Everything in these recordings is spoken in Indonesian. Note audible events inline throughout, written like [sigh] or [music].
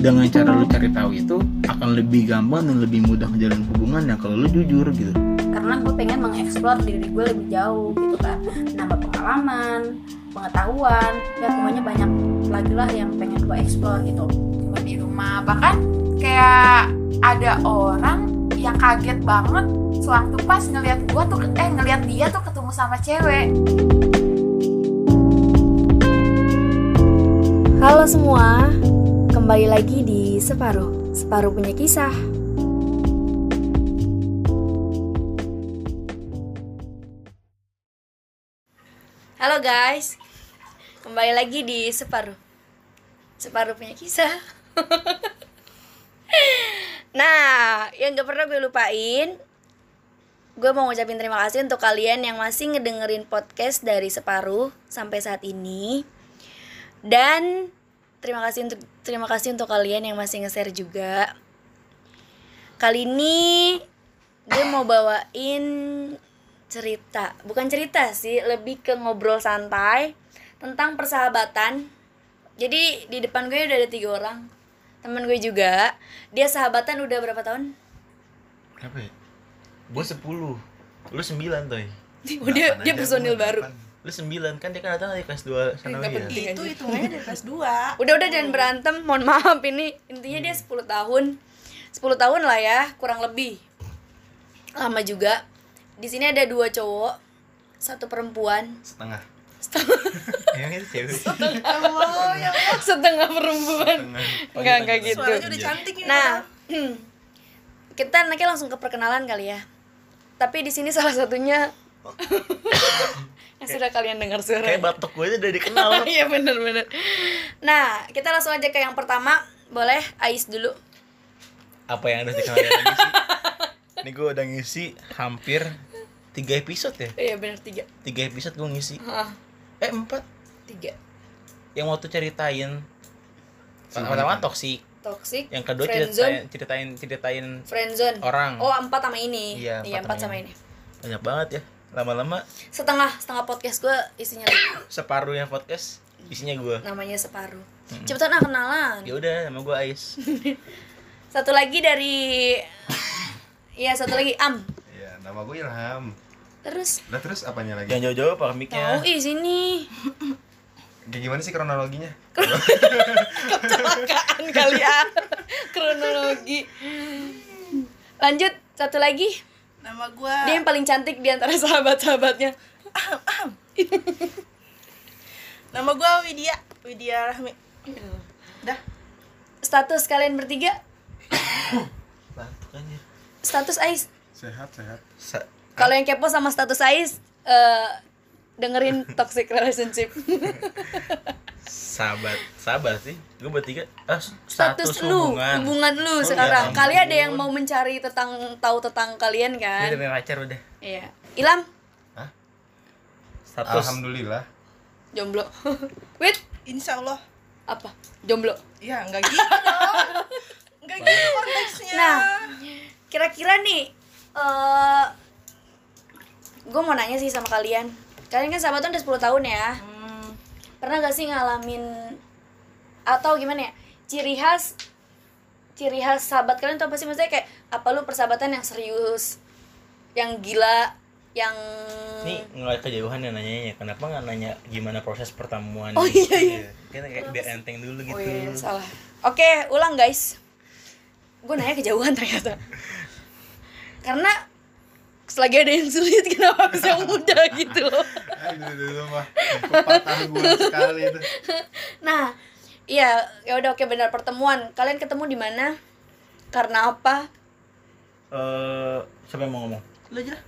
dengan cara lu cari tahu itu akan lebih gampang dan lebih mudah menjalin hubungan ya kalau lu jujur gitu. Karena gue pengen mengeksplor diri gue lebih jauh gitu kan. Nambah pengalaman pengetahuan ya pokoknya banyak lagi lah yang pengen gue eksplor gitu. Cuma di rumah bahkan kayak ada orang yang kaget banget sewaktu pas ngelihat gua tuh eh ngelihat dia tuh ketemu sama cewek. Halo semua, kembali lagi di Separuh, Separuh punya kisah. Halo guys, kembali lagi di Separuh, Separuh punya kisah. [laughs] nah, yang gak pernah gue lupain, gue mau ngucapin terima kasih untuk kalian yang masih ngedengerin podcast dari Separuh sampai saat ini dan terima kasih untuk terima kasih untuk kalian yang masih nge-share juga. Kali ini gue mau bawain cerita. Bukan cerita sih lebih ke ngobrol santai tentang persahabatan. Jadi di depan gue udah ada tiga orang. Teman gue juga. Dia sahabatan udah berapa tahun? Berapa ya? Gue sepuluh. Lu sembilan toy. [laughs] Oh, dia dia personil baru lu sembilan kan dia kan datang dari kelas dua sana ya penting. itu hitungannya dari kelas 2 [laughs] udah udah jangan berantem mohon maaf. Ini intinya dia 10 tahun. 10 tahun lah ya kurang lebih. Lama juga. Di sini ada dua cowok satu perempuan. Setengah. Setengah. [laughs] Itu cewek? Ya setengah perempuan. Enggak, enggak gitu. suaranya udah cantik ini nah [clears throat] kita nanti langsung ke perkenalan kali ya. Tapi di sini salah satunya [laughs] yang sudah kalian dengar suara. Kayak batok gue itu udah dikenal. [laughs] Iya bener bener. Nah kita langsung aja ke yang pertama. Boleh Ais dulu. Apa yang ada dikenal lagi [laughs] sih ini gue udah ngisi hampir tiga episode ya. Iya bener tiga. Tiga episode gue ngisi. Hah, eh empat? Tiga. Yang waktu ceritain. Pertama toksik Toxic. Yang kedua ceritain ceritain ceritain Friendzone. orang. Oh empat sama ini. Iya, Iya empat empat sama sama ini. Banyak banget ya lama-lama Setengah Setengah podcast gue isinya separuh yang podcast isinya gue Namanya separuh. Cepetan ah kenalan? Ya udah nama gue Ais. [laughs] Satu lagi dari [laughs] Iya satu lagi Am. Ya, nama gue Ilham. Terus? Lah terus apanya lagi? jangan jauh-jauh pak mic-nya Tahu ih sini. Kayak gimana sih kronologinya? [laughs] Kecelakaan kali ya Kronologi. Lanjut Satu lagi nama gua Dia yang paling cantik di antara sahabat-sahabatnya. Nama gua Widya Widya Rahmi. Dah. Status kalian bertiga? Status Ais. Sehat, sehat. Sa- Kalau yang kepo sama status Ais eh, Dengerin toxic relationship [laughs] sahabat sahabat sih. Gue bertiga. Ah, Status, lu hubungan. Hubungan lu Oh, sekarang. ya Kali ada yang mau mencari tentang Tahu tentang kalian kan? Udah punya pacar udah. Iya. Ilham? Status. Alhamdulillah. Jomblo. [laughs] Wait Insya Allah Apa? Jomblo? Ya nggak gitu dong. [laughs] Nggak gitu konteksnya. Nah, kira-kira nih eh gue mau nanya sih sama kalian. Kalian kan sahabatan udah 10 tahun ya. Hmm, Pernah gak sih ngalamin atau gimana ya? Ciri khas ciri khas sahabat kalian tuh apa sih maksudnya kayak apa lu persahabatan yang serius, yang gila, yang Nih nggak kejauhan ya nanyanya Kenapa nggak nanya gimana proses pertemuan Oh, iya, iya. Kan kayak biar enteng dulu gitu Oh iya, salah. Oke, ulang guys. Gue nanya kejauhan ternyata. [laughs] Karena selagi ada yang sulit [laughs] kenapa harus yang mudah gitu loh. Aduh, dulu mah pepatah gue sekali itu. Nah, iya, ya udah oke benar pertemuan. Kalian ketemu di mana? Karena apa? Eh, siapa yang mau ngomong? lu aja lah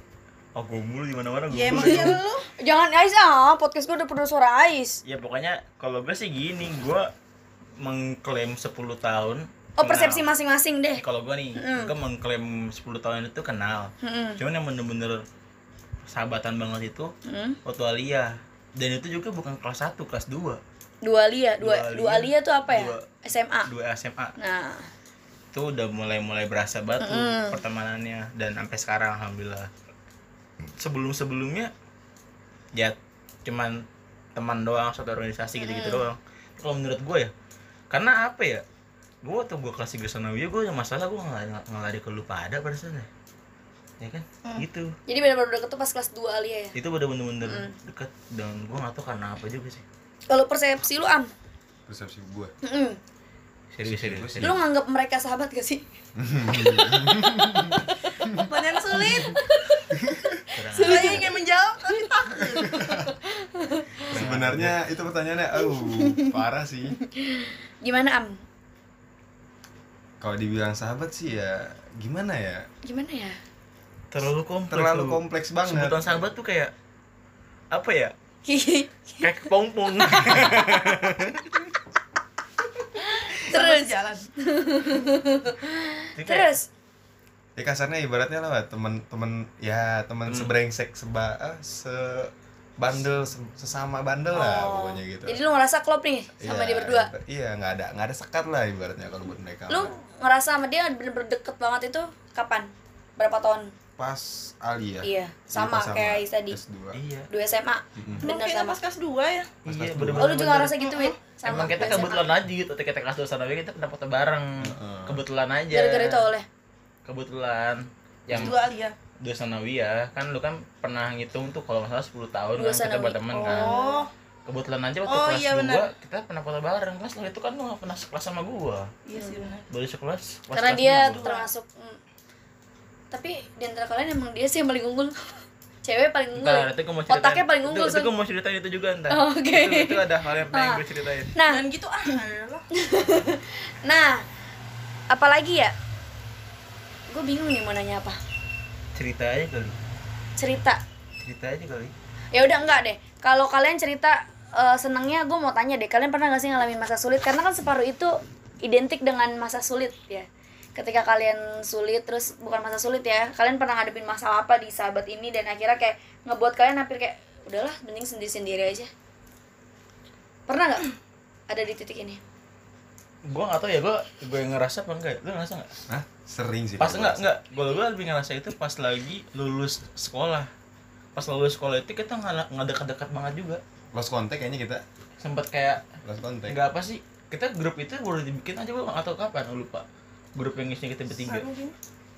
Oh, gue mulu di mana-mana gue. ya lu Jangan Ais ah, podcast gue udah penuh suara Ais. Ya pokoknya kalau gue sih gini, gue mengklaim 10 tahun. Oh, kenal. persepsi masing-masing deh. Kalau gue nih, gue mengklaim 10 tahun itu kenal. Mm-mm. Cuman yang bener-bener sahabatan banget itu Mm. waktu Alia. Dan itu juga bukan kelas 1, kelas 2. Dua Lia, dua, Dua dua Lia. Lia tuh apa ya? Dua- SMA. Dua SMA. Nah, Itu udah mulai-mulai berasa batu Mm. pertemanannya dan sampai sekarang alhamdulillah. Sebelum-sebelumnya ya cuman teman doang satu organisasi gitu-gitu Mm. doang. Kalau menurut gue ya karena apa ya? Gue waktu gue kelas 3 sanawiyah gue yang masalah gue ngelari, ngelari ke lu pada pada sana ya kan gitu Jadi benar-benar deket tuh pas kelas 2 Alia ya. itu bener-bener deket dan gue gak tau karena apa juga sih Kalau persepsi lu am, persepsi gue Mm-mm. serius serius, lu serius. nganggap mereka sahabat gak sih? Pertanyaan sulit. Kurang Saya ingin menjawab tapi takut. sebenarnya itu pertanyaannya aduh parah sih Gimana am? Kalau dibilang sahabat sih ya gimana ya Gimana ya? terlalu kompleks terlalu lu. kompleks banget sebutan sahabat tuh kayak apa ya [laughs] kayak kepompong [laughs] Terus, jalan. Terus. ya kasarnya ibaratnya lah temen-temen ya temen Hmm. sebrengsek seba ah, se bandel se- sesama bandel lah Oh. pokoknya gitu Jadi lu ngerasa klop nih sama Iya, dia berdua. iya nggak ada nggak ada sekat lah ibaratnya kalau buat mereka Lu ngerasa sama dia bener-bener deket banget itu kapan? Berapa tahun? pas Alia Iya, sama pas kayak Ais tadi. S2 iya Dua SMA. Lu Bener sama. pas kelas 2 ya? Pas iya kelas bener Oh, lu juga ngerasa gitu, Wit? Sama emang kita dua SMA. kebetulan aja gitu ketika kelas dua sanawiyah kita pernah foto bareng Heeh. kebetulan aja Gara-gara itu oleh. kebetulan yang 2 Alia. dua sanawiyah kan lu kan pernah ngitung tuh kalau nggak salah 10 tahun Dua kan kita sanawi. berteman kan Oh, kebetulan aja waktu Oh, kelas iya, 2 benar. kita pernah foto bareng kelas itu kan lu gak pernah sekelas sama gua iya sih benar. baru sekelas kelas Karena kelas dia termasuk mm. Tapi di antara kalian emang dia sih yang paling unggul. [laughs] Cewek paling unggul. Ya? itu gue mau ceritain Otaknya paling unggul, itu, itu gue mau ceritain itu juga ntar Oh, oke. itu, itu ada hal yang pengen Ah. gue ceritain Nah, Dan gitu ah, [laughs] nah, apalagi ya? Gue bingung nih mau nanya apa. cerita aja kali Cerita. cerita aja kali Ya udah enggak deh. Kalau kalian cerita eh, senengnya, gue mau tanya deh. Kalian pernah gak sih ngalamin masa sulit? Karena kan separuh itu identik dengan masa sulit ya. Ketika kalian sulit, terus bukan masa sulit ya. Kalian pernah ngadepin masalah apa di sahabat ini dan akhirnya kayak ngebuat kalian hampir kayak udahlah, mending sendiri-sendiri aja. Pernah nggak ada di titik ini? gue gak tau ya gue gue ngerasa apa enggak lu ngerasa nggak Hah? sering sih pas enggak gua. enggak gue gue lebih ngerasa itu pas lagi lulus sekolah pas lulus sekolah itu kita nggak nggak dekat-dekat banget juga lost contact kayaknya kita. Sempet kayak lost contact. Nggak apa sih kita grup itu baru dibikin aja nggak tahu kapan? Gue lupa. Grup yang isinya kita bertiga.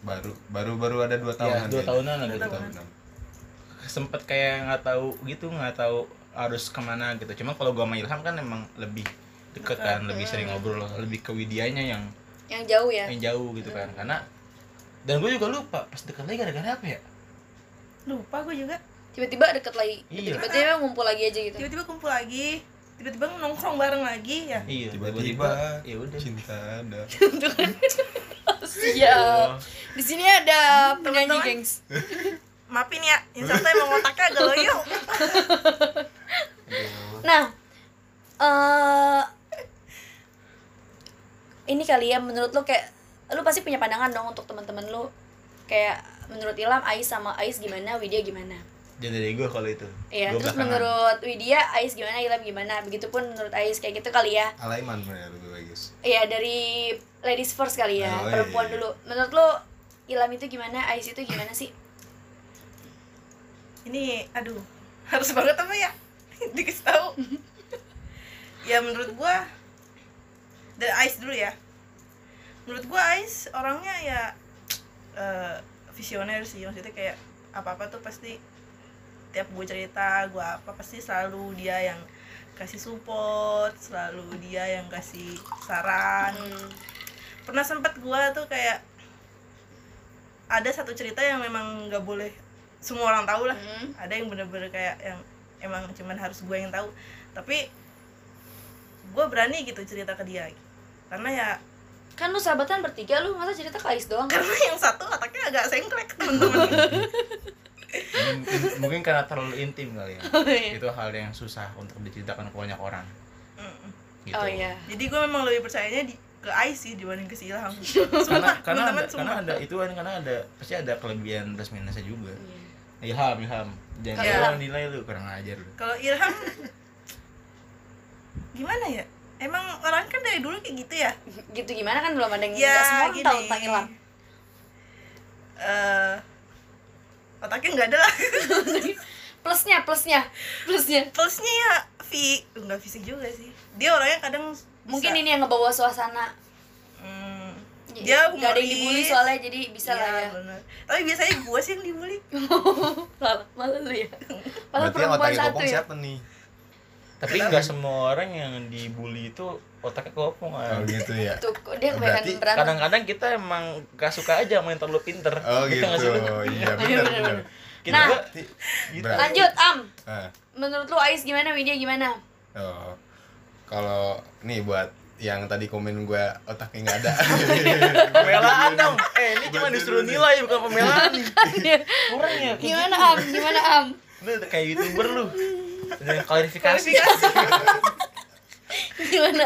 Baru baru baru ada dua ya tahunan dua kayaknya. tahunan lah Dua gitu tahunan. sempet kayak nggak tahu gitu nggak tahu harus ke mana gitu. Cuma kalau gue sama Ilham kan emang lebih deket kan lebih sering ngobrol lebih ke Widianya yang Yang jauh ya? yang jauh gitu kan. Karena dan gue juga lupa pas deket lagi gara-gara apa ya? Lupa gue juga. Tiba-tiba deket lagi. Iya. Tiba-tiba ngumpul lagi aja gitu. Tiba-tiba kumpul lagi. Tiba-tiba nongkrong bareng lagi ya. iya tiba-tiba [laughs] ya udah cinta ada [laughs] Siap. Di sini ada penyanyi Teman-teman. gengs. [laughs] Maafin ya, satu emang otaknya agak loyo. Nah, eh ini kali ya menurut lu kayak lu pasti punya pandangan dong untuk teman-teman lu kayak menurut Ilham Ais sama Ais gimana Widya gimana jangan dari gue kalau itu Iya, Gua terus belakangan. menurut Widya Ais gimana Ilham gimana begitupun menurut Ais kayak gitu kali ya alaiman bener lebih bagus Iya dari ladies first kali ya Oh, perempuan iya. dulu menurut lu Ilham itu gimana Ais itu gimana sih Ini, aduh, harus banget apa ya? [laughs] Dikasih tahu. ya menurut gua dari Ais dulu ya. Menurut gua Ais orangnya ya eh, visioner sih, maksudnya kayak apa-apa tuh pasti tiap gue cerita gue apa pasti selalu dia yang kasih support selalu dia yang kasih saran. Hmm. pernah sempet gua tuh kayak ada satu cerita yang memang nggak boleh semua orang tahu lah. Hmm. ada yang bener-bener kayak yang emang cuman harus gue yang tahu. Tapi gue berani gitu cerita ke dia. Karena ya kan lu sahabatan bertiga lu masa cerita ke Ais doang? Karena yang satu otaknya agak sengklek temen-temen [laughs] mungkin, karena terlalu intim kali ya. Oh, iya. itu hal yang susah untuk diceritakan ke banyak orang. Gitu. Oh iya. Jadi gue memang lebih percayanya di ke Ais sih dibanding ke si Ilham. [laughs] Karena Sumpah, karena ada karena ada itu kan karena ada pasti ada kelebihan plus minusnya juga. Iya. Ilham Ilham. Jangan Iya. jangan nilai lu kurang ajar lu. Kalau Ilham gimana ya? Emang orang kan dari dulu kayak gitu ya? Gitu gimana kan belum ada yang ya semua tahu tentang Ilham. Eh, otaknya nggak ada. Lah [laughs] plusnya plusnya plusnya. Plusnya ya vi nggak fisik juga sih. Dia orangnya kadang mungkin bisa- ini yang ngebawa suasana. Dia nggak ada yang dibully soalnya jadi bisa lah Iya, ya. bener. tapi biasanya gue sih yang dibully. [laughs] Malah malah lu ya. Malah Berarti perempuan otaknya satu ya. siapa nih? tapi nggak semua orang yang dibully itu otaknya kopong Oh gitu ya. tuh dia kebanyakan berarti kadang-kadang kita emang gak suka aja main terlalu pinter. Oh Gitu. gitu. Iya Iya, benar kita Nah. Berarti- gitu. lanjut am. Ah, menurut lu Ais gimana? Widya gimana? Oh. Kalau nih buat yang tadi komen gue otaknya nggak ada. [laughs] pembelaan dong. Eh ini cuma disuruh nilai bukan pembelaan. [laughs] Kurang ya gimana am? Gimana am? Gitu. lu kayak youtuber lu. Udah klarifikasi [laughs] gimana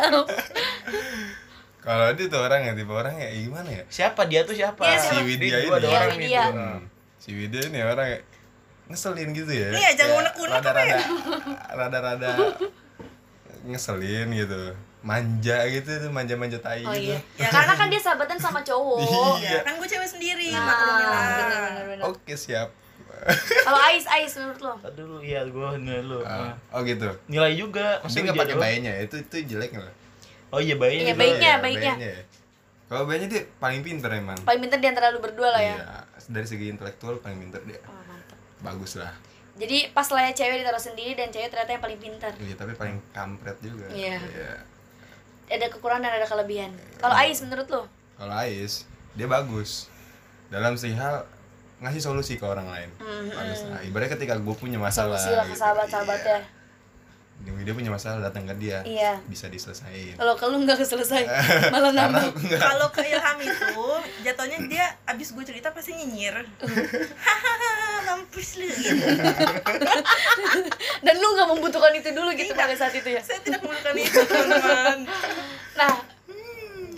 Kalau dia tuh orang ya tipe orang ya gimana ya? siapa dia tuh siapa Si siapa? Widya gua ada ini. Iya, orang Widya. itu Hmm. Si Widya ini orang ya ngeselin gitu ya. Iya, jangan Kayak unek-unek apa rada-rada ya? rada-rada ngeselin gitu. Manja gitu tuh, manja-manja tai oh gitu. iya ya karena kan dia sahabatan sama cowok [laughs] Iya. ya kan gue cewek sendiri nah bener Oke, siap. Kalau Ais Ais menurut lo Tadi dulu iya gua nilai Ah, Nah, oh gitu. nilai juga Maksudnya nggak pakai doang? bayanya ya? Itu itu jelek nggak? oh iya bayinya Iya, baiknya, Iya, baiknya. ya. Kalau bayanya dia paling pinter emang. paling pintar di antara lu berdua lah ya Iya, dari segi intelektual paling pinter dia. oh, mantap Bagus lah. jadi pas lah ya cewek ditaruh sendiri dan cewek ternyata yang paling pintar Iya, tapi paling kampret juga. Iya. Iya. ada kekurangan dan ada kelebihan kalau Ais menurut lo Kalau Ais, dia bagus. Dalam hal ngasih solusi ke orang lain. Mhm. Bagus lah. Ibaratnya ketika gue punya masalah. solusi lah ke gitu. sahabat-sahabatnya Iya. Dia punya masalah datang ke dia. Iya. Bisa diselesain. kalau ke lu nggak selesai [laughs] malah nambah nggak kalau ke Ilham itu jatuhnya dia abis gue cerita pasti nyinyir hahaha [laughs] mampus lu [laughs] dan lu nggak membutuhkan itu dulu gitu pada saat itu ya saya tidak membutuhkan itu teman nah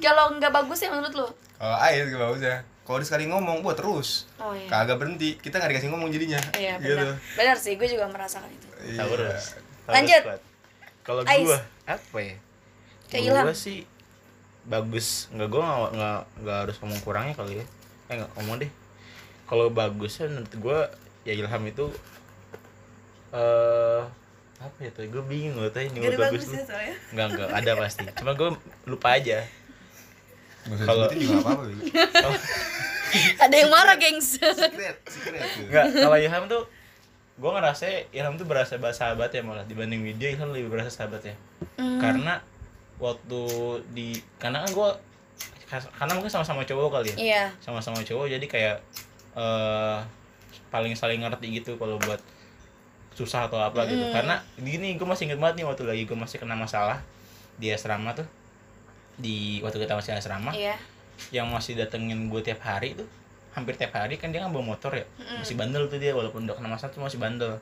kalau nggak bagus ya menurut lu Kalau Ais gue bagusnya. Kalau dia sekali ngomong, buat terus. oh iya Kagak berhenti. Kita nggak dikasih ngomong jadinya. iya Gitu. benar benar sih gue juga merasakan itu Iya. Taurus. Taurus Lanjut. Kalau gua apa ya? Gua sih bagus. Enggak gua nggak nggak nggak harus ngomong kurangnya kali ya. Eh nggak ngomong deh. Kalau bagusnya menurut gua ya Ilham itu eh apa ya tuh gue bingung loh ini ada bagus bagusnya tuh soalnya nggak nggak ada pasti cuma gue lupa aja Nggak Kalau- [laughs] ada yang marah gengs Secret, secret. tuh. nggak kalau Ilham tuh gue ngerasa Ilham tuh berasa sahabat ya malah dibanding Widya Ilham lebih berasa sahabat ya Hmm. karena waktu di karena kan gue karena mungkin sama-sama cowok kali ya iya sama-sama cowok jadi kayak eh paling saling ngerti gitu kalau buat susah atau apa gitu Hmm. karena gini gue masih inget banget nih waktu lagi gue masih kena masalah di asrama tuh di waktu kita masih asrama iya. yang masih datengin gue tiap hari tuh hampir tiap hari kan dia kan bawa motor ya. Masih bandel tuh dia walaupun udah kena masalah tuh masih bandel.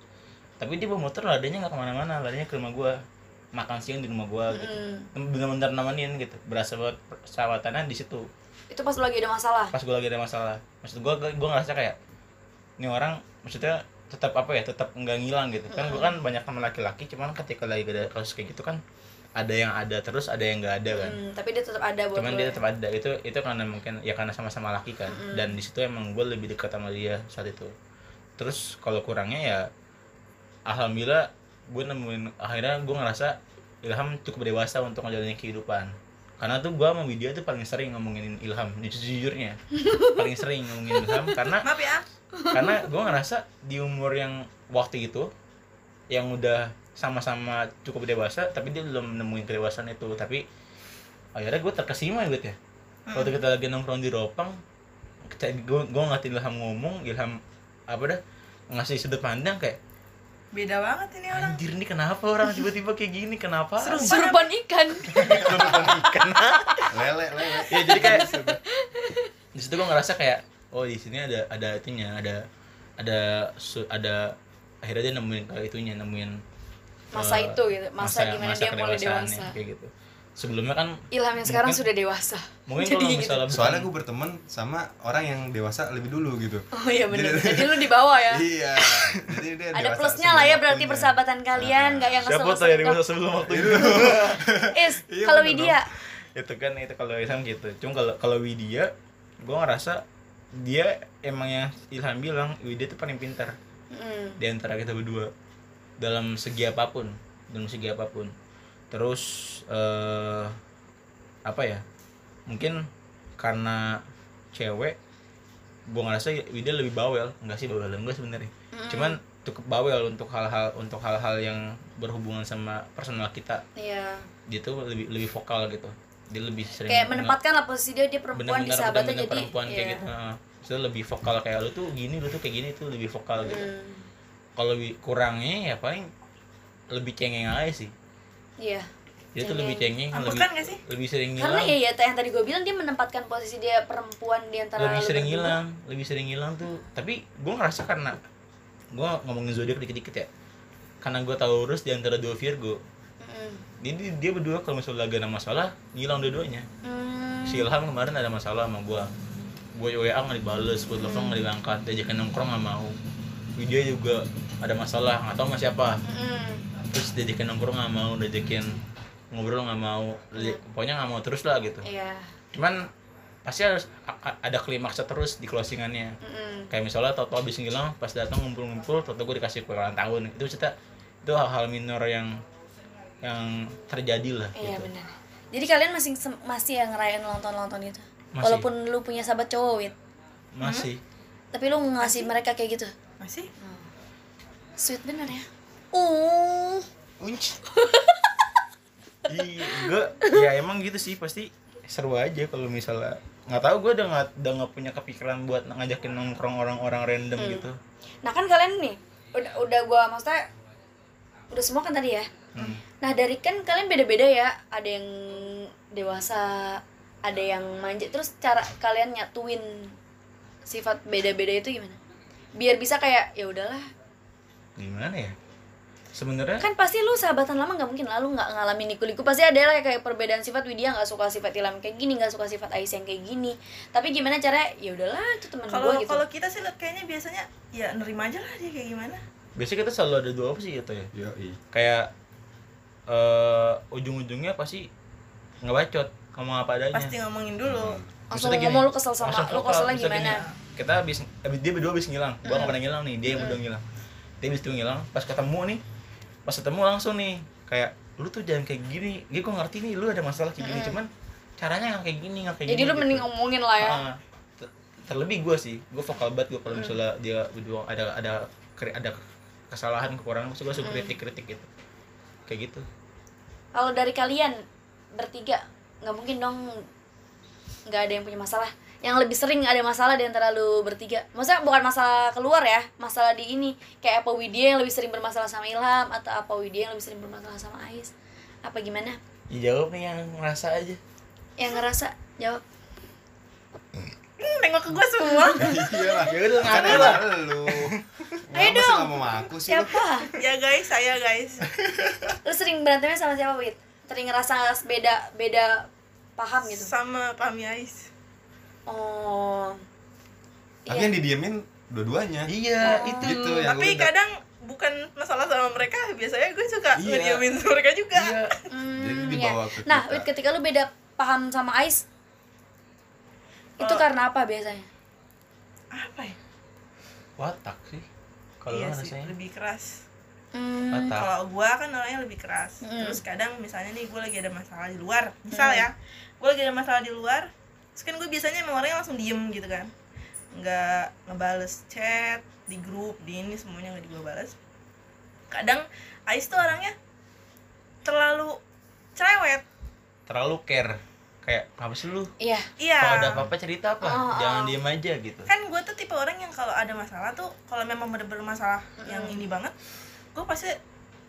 Tapi dia bawa motor ladanya nggak ke mana-mana ladanya ke rumah gue makan siang di rumah gue gitu. Hmm. bener-bener nemenin gitu. Berasa banget persahabatannya di situ. Itu pas lu lagi ada masalah? Pas gue lagi ada masalah. Maksud gue gue ngerasa kayak ini orang maksudnya tetap apa ya tetap nggak ngilang gitu. Kan gue kan banyak teman laki-laki cuman ketika lagi ada kasus kayak gitu kan ada yang ada terus ada yang nggak ada kan? Hmm, tapi dia tetap ada buat cuman lu dia tetap ada. Itu itu karena mungkin ya karena sama-sama laki kan? Dan di situ emang gue lebih dekat sama dia saat itu. Terus kalau kurangnya ya alhamdulillah gue nemuin akhirnya gue ngerasa Ilham cukup dewasa untuk ngejalanin kehidupan. Karena tuh gue sama Widya tuh paling sering ngomongin Ilham jujurnya [laughs] paling sering ngomongin Ilham karena maaf ya. karena gue ngerasa di umur yang waktu itu yang udah sama-sama cukup dewasa tapi dia belum nemuin kedewasaan itu. Tapi akhirnya gue terkesima gitu ya. Waktu kita lagi nongkrong di ropang gue gue ngatin Ilham ngomong Ilham apa dah ngasih sudut pandang kayak beda banget ini orang. Anjir nih kenapa orang tiba-tiba kayak gini? Kenapa serupan ikan ikan. [laughs] Lele, lele. ya jadi kayak di situ gue ngerasa kayak oh di sini ada ada itunya ada ada su- ada akhirnya dia nemuin kayak itunya nemuin Masa eh, itu gitu, masa di mana dia mulai kedewasaannya, dewasa. kayak gitu sebelumnya kan Ilham yang sekarang Mungkin- sudah dewasa mungkin [laughs] Jadi kalau gitu. misalnya bukan- Soalnya gue berteman sama orang yang dewasa lebih dulu gitu. oh iya benar Jadi- [laughs] jadi lu di bawah ya Iya. Jadi dia [laughs] ada plusnya lah ya berarti waktunya. persahabatan kalian nggak yang siapa tuh yang dewasa sebelum waktu itu is Iya, kalau Widya itu kan itu kalau Ilham gitu cuma kalau kalau Widya gue ngerasa dia emang yang Ilham bilang Widya tuh paling pintar Hmm. di antara kita berdua dalam segi apa pun dalam segi apa pun. Terus eh apa ya? Mungkin karena cewek gue ngerasa Widya lebih bawel. Enggak sih bawel enggak sebenarnya. Cuman cukup bawel untuk hal-hal untuk hal-hal yang berhubungan sama personal kita. Iya. dia tuh lebih lebih vokal gitu. Dia lebih sering Kayak menempatkan lah posisi dia dia perempuan di bener-bener sahabatnya bener-bener jadi perempuan kayak iya. gitu Heeh. Maksudnya lebih vokal kayak lu tuh gini lu tuh kayak gini tuh lebih vokal gitu. Hmm, kalau lebih kurangnya ya paling lebih cengeng aja sih. Iya. dia tuh lebih cengeng lebih Ambekan gak sih? lebih sering Karena ngilang. ya, ya yang tadi gue bilang dia menempatkan posisi dia perempuan di antara lebih sering ngilang lebih sering ngilang tuh. Tapi gue ngerasa karena gue ngomongin zodiak dikit-dikit ya. Karena gue Taurus di antara dua Virgo. Mm-mm. jadi dia berdua kalau misalnya lagi ada masalah ngilang dua-duanya. Hmm. si Ilham kemarin ada masalah sama gue gue WA nggak dibales gue telepon nggak diangkat diajakin nongkrong nggak mau Widya juga ada masalah nggak tahu sama siapa Mm-mm. terus diajakin nongkrong nggak mau diajakin ngobrol nggak mau pokoknya nggak mau terus lah gitu Iya. cuman pasti harus ada klimaksnya terus di closingannya Mm-mm. kayak misalnya tau tau abis ngilang pas datang ngumpul-ngumpul tau gue dikasih kue ulang tahun itu cerita itu hal-hal minor yang yang terjadi lah Iya gitu. benar. Jadi kalian masih masih yang ngerayain ulang tahun ulang tahun itu. Masih. Walaupun lu punya sahabat cowok, Wit. masih Tapi lu ngasih mereka kayak gitu. Masih? Sweet bener ya. Uh. Unc. [laughs] Iya, gue ya emang gitu sih pasti seru aja kalau misalnya nggak tahu gue udah nggak udah nggak punya kepikiran buat ngajakin nongkrong orang-orang random gitu. Nah kan kalian nih udah udah gua maksudnya udah semua kan tadi ya. Hmm. Nah dari kan kalian beda-beda ya. Ada yang dewasa, ada yang manja. Terus cara kalian nyatuin sifat beda-beda itu gimana? Biar bisa kayak ya udahlah. Gimana ya? Sebenarnya Kan pasti lu sahabatan lama nggak mungkin lalu nggak ngalamin liku-liku. Pasti ada lah kayak perbedaan sifat Widya nggak suka sifat Ilham kayak gini, nggak suka sifat Ais yang kayak gini. Tapi gimana cara ya udahlah itu teman Kalau gua gitu. kalau kita sih kayaknya biasanya ya nerima aja lah dia kayak gimana. biasanya kita selalu ada dua opsi gitu ya. Yoi. Kayak eh ujung-ujungnya pasti ngebacot ngomong apa adanya. Pasti ngomongin dulu. Langsung Maksudnya gini, ngomong lu kesel sama lu keselnya Misalnya gimana? gini, kita habis dia berdua habis ngilang gua nggak pernah ngilang nih dia yang berdua ngilang habis itu ngilang pas ketemu nih pas ketemu langsung nih kayak lu tuh jangan kayak gini dia gua ngerti nih lu ada masalah kayak gini cuman caranya nggak kayak gini nggak kayak Jadi gini lu gitu. mending ngomongin lah ya. Ah, ter- terlebih gua sih gua vokal banget gua kalau misalnya dia berdua ada ada ada kesalahan kekurangan gua suka kritik kritik gitu kayak gitu Kalau dari kalian bertiga nggak mungkin dong nggak ada yang punya masalah. Yang lebih sering ada masalah di antara lu bertiga. Maksudnya bukan masalah keluar ya, masalah di ini. Kayak apa Widya yang lebih sering bermasalah sama Ilham atau apa Widya yang lebih sering bermasalah sama Ais? Apa gimana? ya jawab nih yang ngerasa aja Yang ngerasa jawab. Hmm, nengok ke gua semua. [laughs] Iya lah. Ya udah, emang lah. lu. Ayo dong. mau ngaku sih? Siapa? ya guys, saya guys. [laughs] lu sering berantemnya sama siapa, Wid? Sering ngerasa beda beda paham gitu. Sama Pami Ais. Oh. Tapi Iya. yang didiemin dua-duanya. iya Oh. itu Gitu yang Tapi kadang bukan masalah sama mereka, biasanya gue suka Iya. ngediemin mereka juga. iya Hmm, Jadi iya. dibawa ke Nah, kita. Ketika lu beda paham sama Ais, itu Oh. karena apa biasanya? Apa ya? watak sih kalau iya sih, rasanya lebih keras. Hmm, Kalau gua kan orangnya lebih keras. Mm. Terus kadang misalnya nih gue lagi ada masalah di luar. Misal ya, gue lagi ada masalah di luar. Terus kan gue biasanya emang orangnya langsung diem gitu kan. Nggak ngebales chat di grup, di ini semuanya nggak gue balas. Kadang Ais tuh orangnya terlalu cerewet. terlalu care kayak apa sih lu iya. Iya. kalau ada apa-apa cerita apa Oh, jangan oh. diem aja gitu kan gue tuh tipe orang yang kalau ada masalah tuh kalau memang bener-bener masalah yang ini banget gue pasti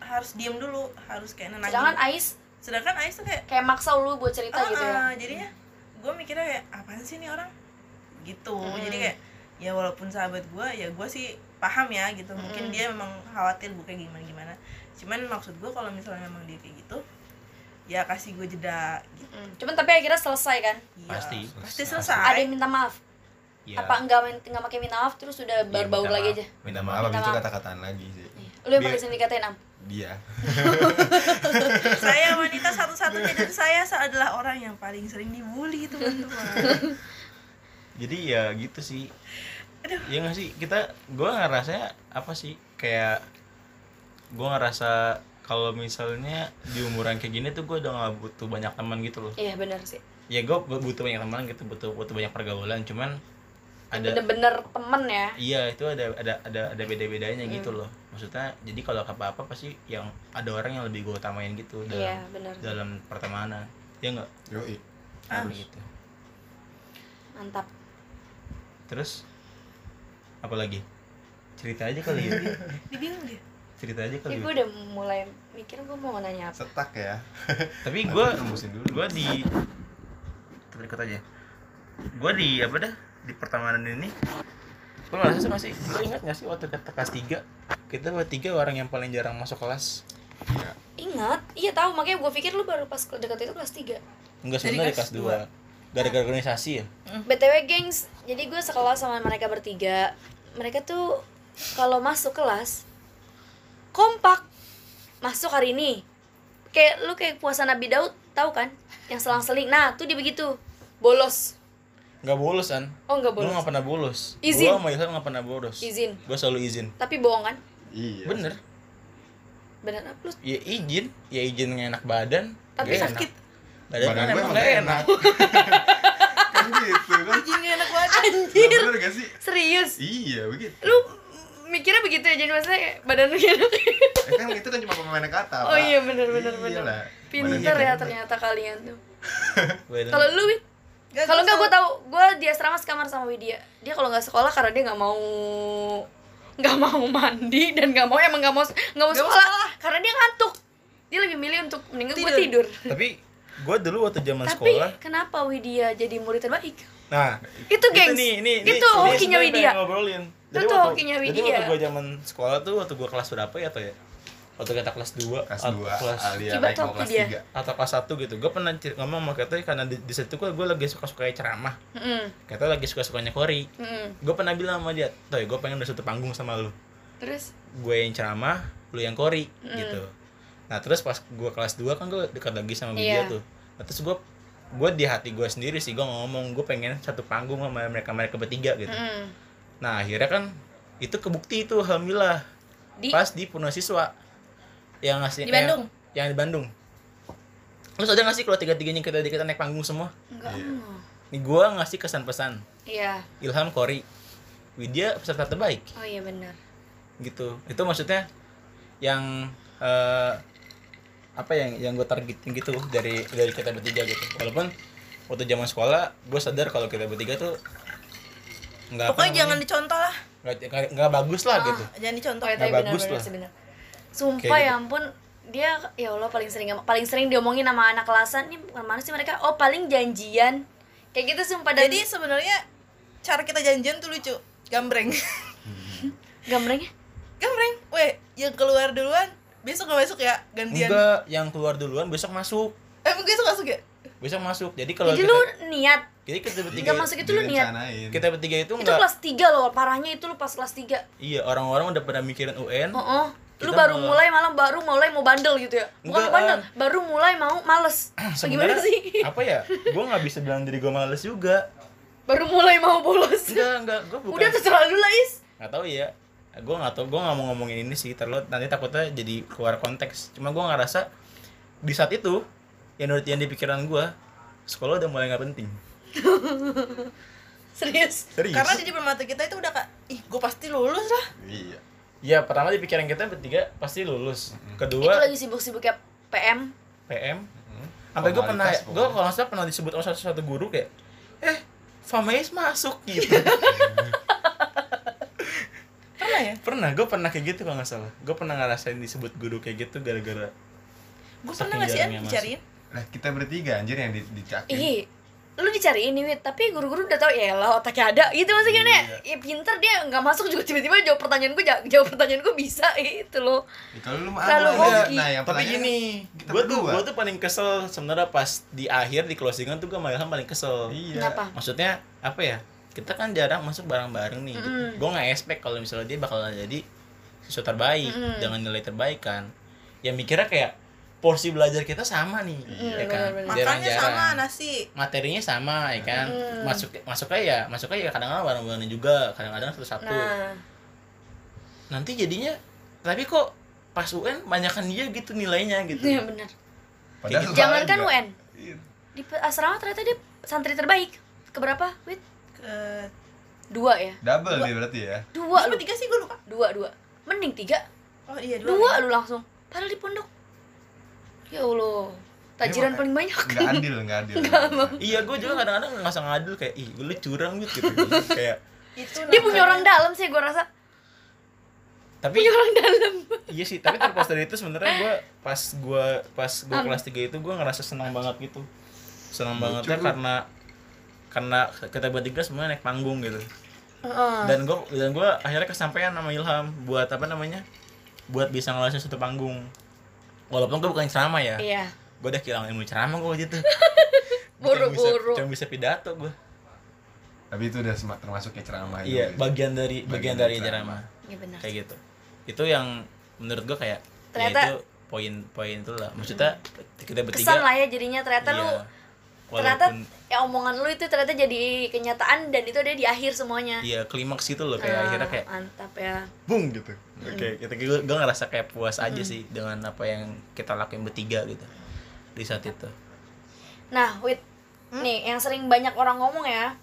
harus diem dulu harus kayak nenangin Sedangkan Ais sedangkan Ais tuh kayak kayak maksa lu buat cerita ah, gitu ya. ah, jadinya gue mikirnya kayak apaan sih nih orang gitu Mm. jadi kayak ya walaupun sahabat gue ya gue sih paham ya gitu mungkin Mm. dia memang khawatir gue kayak gimana gimana cuman maksud gue kalau misalnya memang dia kayak gitu ya kasih gue jeda gitu Hmm, Cuman tapi akhirnya selesai kan? Iya, Pasti. pasti Ada selesai yang minta maaf. ya Apa enggak enggak pakai minta maaf terus udah baur-baur minta lagi aja? Minta maaf Minta itu maaf. kata-kataan lagi sih. Lu yang paling sering dikatain Am? Dia. saya wanita satu-satunya dan saya adalah orang yang paling sering dibully teman-teman. Jadi ya gitu sih. Aduh. ya nggak sih? Kita gue ngerasa apa sih? Kayak gue ngerasa kalau misalnya di umuran kayak gini tuh gue udah gak butuh banyak teman gitu loh. Iya benar sih. Ya gue butuh banyak teman gitu butuh butuh banyak pergaulan. Cuman ada bener-bener temen ya? Iya itu ada ada ada ada beda bedanya gitu loh. Maksudnya jadi kalau apa apa pasti yang ada orang yang lebih gue utamain gitu dalam iya benar dalam pertemanan. Ya nggak? Yoi. Ah. gitu. Mantap. Terus apa lagi? Cerita aja kali ya. [laughs] Dia bingung dia. cerita aja kali gue ya. udah mulai mikir gue mau nanya apa. Setak ya. [laughs] tapi gue gue di kita ikut aja. Gue di apa dah di pertemanan ini. Gue ngerasa sih gue ingat gak sih waktu kita kelas 3 kita bertiga orang yang paling jarang masuk kelas. Iya. ingat? Iya tahu. Makanya gue pikir lu baru pas dekat itu kelas 3 enggak sebenarnya di kelas kelas 2 gara-gara organisasi ya? Btw gengs. Jadi gue sekelas sama mereka bertiga. Mereka tuh kalau masuk kelas kompak. Masuk hari ini. Kayak lu kayak puasa Nabi Daud tahu kan? Yang selang-seling. Nah tuh dia begitu. Bolos nggak bolos kan oh enggak gue bolos nggak pernah bolos Izin. gue sama Ilham nggak pernah bolos izin gue selalu izin tapi bohong kan Iya. bener bener apa lu ya izin ya izin enak badan Tapi Nggak sakit. enak. badan, Badan kan gue emang gak enak enak. [laughs] kan gitu kan. Jadi gak enak banget. anjir Bener gak sih? serius Iya begitu. lu mikirnya begitu ya jadi maksudnya badan lu enak Eh, kan itu kan cuma pemain kata. oh Pak. iya bener bener bener Iyalah. pinter Badannya ya kan- ternyata kalian tuh [laughs] Badan- kalau lu Wit? Kalau gua enggak gue tahu. Gue di asrama sekamar sama Widya. Dia kalau nggak sekolah karena dia nggak mau nggak mau mandi dan nggak mau emang nggak mau nggak mau Nggak sekolah, sekolah. karena dia ngantuk. Dia lebih milih untuk mendingan gue Tidur. tapi gue dulu waktu zaman tapi sekolah kenapa Widya jadi murid terbaik? Nah itu gengs. nih, ini, itu ini, hokinya Widya. Itu hokinya jadi Widya. waktu gue zaman sekolah tuh waktu gue kelas berapa ya atau ya waktu kita kelas 2 Kelas atau 2 kelas Alia Coba naik mau topi kelas dia. 3 atau kelas 1 gitu. Gue pernah ngomong sama Kata karena di, di situ gue lagi suka suka ceramah. Mm-mm, Kata lagi suka sukanya Kori. Mm-mm. gue pernah bilang sama dia toy gue pengen udah satu panggung sama lu. Terus? Gue yang ceramah lu yang Kori gitu. Nah terus pas gue kelas 2 kan gue dekat lagi sama dia Iya. tuh. Nah, terus gue gue di hati gue sendiri sih gue ngomong gue pengen satu panggung sama mereka mereka bertiga gitu. Mm, nah akhirnya kan itu kebukti itu alhamdulillah. Di pas di Purwasiswa yang ngasih Di Bandung? yang, yang di Bandung lu sadar gak sih kalau tiga tiganya kita kita naik panggung semua enggak Iya. mau. nih gue ngasih kesan-pesan iya Ilham Kori Widya peserta terbaik oh iya benar gitu itu maksudnya yang eh, apa yang yang gue targetin gitu dari dari kita bertiga gitu walaupun waktu zaman sekolah gue sadar kalau kita bertiga tuh nggak Pokoknya jangan dicontoh lah. nggak bagus lah gitu Ah, jangan dicontoh. Oh, ya, Nggak tapi benar bagus benar lah. Sumpah Kayak ya gitu. ampun dia ya Allah paling sering paling sering diomongin sama anak kelasan nih bukan mana sih mereka oh paling janjian kayak gitu sumpah dan Jadi sebenarnya cara kita janjian tuh lucu. Gambreng. [laughs] gambarnya Gambreng. Weh, yang keluar duluan besok gak masuk ya gantian. enggak yang keluar duluan besok masuk Emang besok masuk ya? besok masuk jadi kalau jadi kita, lu niat jadi kita bertiga masuk itu lu niat kita bertiga itu itu enggak kelas 3 loh parahnya itu lu pas kelas 3 iya orang-orang udah pada mikirin UN oh, oh. Lu Kita baru malah- mulai malam baru mulai mau bandel gitu ya? Bukan Enggak, bandel An. baru mulai mau males. Gimana Sebenarnya, sih? [laughs] apa ya? Gue nggak bisa bilang diri gue males juga. Baru mulai mau bolos. Enggak enggak gue bukan. Udah terserah lu lah is. Nggak tahu ya gue nggak tahu gue nggak mau ngomongin ini sih. Terlalu nanti takutnya jadi keluar konteks. Cuma gue ngerasa di saat itu yang menurut yang di pikiran gue sekolah udah mulai nggak penting. [laughs] Serius? Serius? Karena di depan mata kita itu udah kak, ih gue pasti lulus lah. Iya. Ya pertama di pikiran kita bertiga pasti lulus. Itu kedua lagi sibuk-sibuknya PM PM sampai gue pernah gue kalau nggak salah pernah disebut sama satu, satu guru kayak eh Famais masuk [laughs] gitu. Pernah ya? pernah gue pernah kayak gitu kalau nggak salah. Gue pernah ngerasain disebut guru kayak gitu gara-gara Gue pernah gak sih dicariin? Lah kita bertiga anjir yang di, dicakin. Lu dicariin nih, Wit. Tapi guru-guru udah tau, ya lah otaknya ada. Gitu maksudnya Iya. ya pinter dia nggak masuk juga tiba-tiba jawab pertanyaan gue, jawab, jawab pertanyaan gue bisa [laughs] itu loh. Ya, kalau lu mah hoki. Nah, yang tapi gini gue tuh gue tuh paling kesel sebenarnya pas di akhir di closingan tuh gue malah paling kesel Iya. Kenapa? maksudnya apa ya kita kan jarang masuk bareng-bareng nih Mm-mm. gue nggak expect kalau misalnya dia bakalan jadi siswa terbaik Mm-mm. dengan nilai terbaik kan ya mikirnya kayak porsi belajar kita sama nih Mm, ya kan benar-benar. Makannya Jarang-jarang. sama nasi. materinya sama ya kan Mm. masuk masuknya ya masuknya ya kadang-kadang bareng-bareng juga kadang-kadang satu-satu Nah, nanti jadinya tapi kok pas UN banyakan dia gitu nilainya gitu Iya benar. Padahal gitu. Jangan kan. UN. Iya. Di asrama ternyata dia santri terbaik. Keberapa? Wait, ke dua ya? Double nih berarti ya. Dua lu. tiga sih gue lupa Dua, dua. Mending tiga. oh iya Dua lu langsung. Padahal di pondok. Ya Allah. Tajiran Iya, paling banyak. Enggak [laughs] adil, enggak adil. iya gue juga kadang-kadang nggak ngadil kayak ih lu curang gitu, gitu. kayak itu Dia punya orang dalam sih gue rasa. tapi Punya orang dalam. [laughs] iya sih tapi terlepas dari itu sebenarnya gue pas gue pas gue kelas 3 itu gue ngerasa senang banget gitu senang banget ya karena karena kita bertiga semuanya naik panggung gitu Heeh. dan gue dan gue akhirnya kesampaian sama Ilham buat apa namanya buat bisa ngelasin satu panggung walaupun gue bukan ceramah ya Iya. gue udah kehilangan ilmu ceramah gue waktu itu [laughs] Buru-buru. cuma bisa pidato gue Tapi itu udah termasuk kayak ceramah iya juga. bagian dari bagian, Bagian dari ceramah Iya benar. kayak gitu itu yang menurut gue kayak ya Ternyata- itu poin-poin itu lah maksudnya kita bertiga Kesan lah ya jadinya ternyata lu iya, ternyata walaupun ya omongan lu itu ternyata jadi kenyataan dan itu ada di akhir semuanya. iya klimaks itu loh kayak Ah, akhirnya kayak mantap ya. bung gitu oke kita gue, gue ngerasa kayak puas Hmm. aja sih dengan apa yang kita lakuin bertiga gitu di saat itu Nah, wait. Nih, yang sering banyak orang ngomong ya.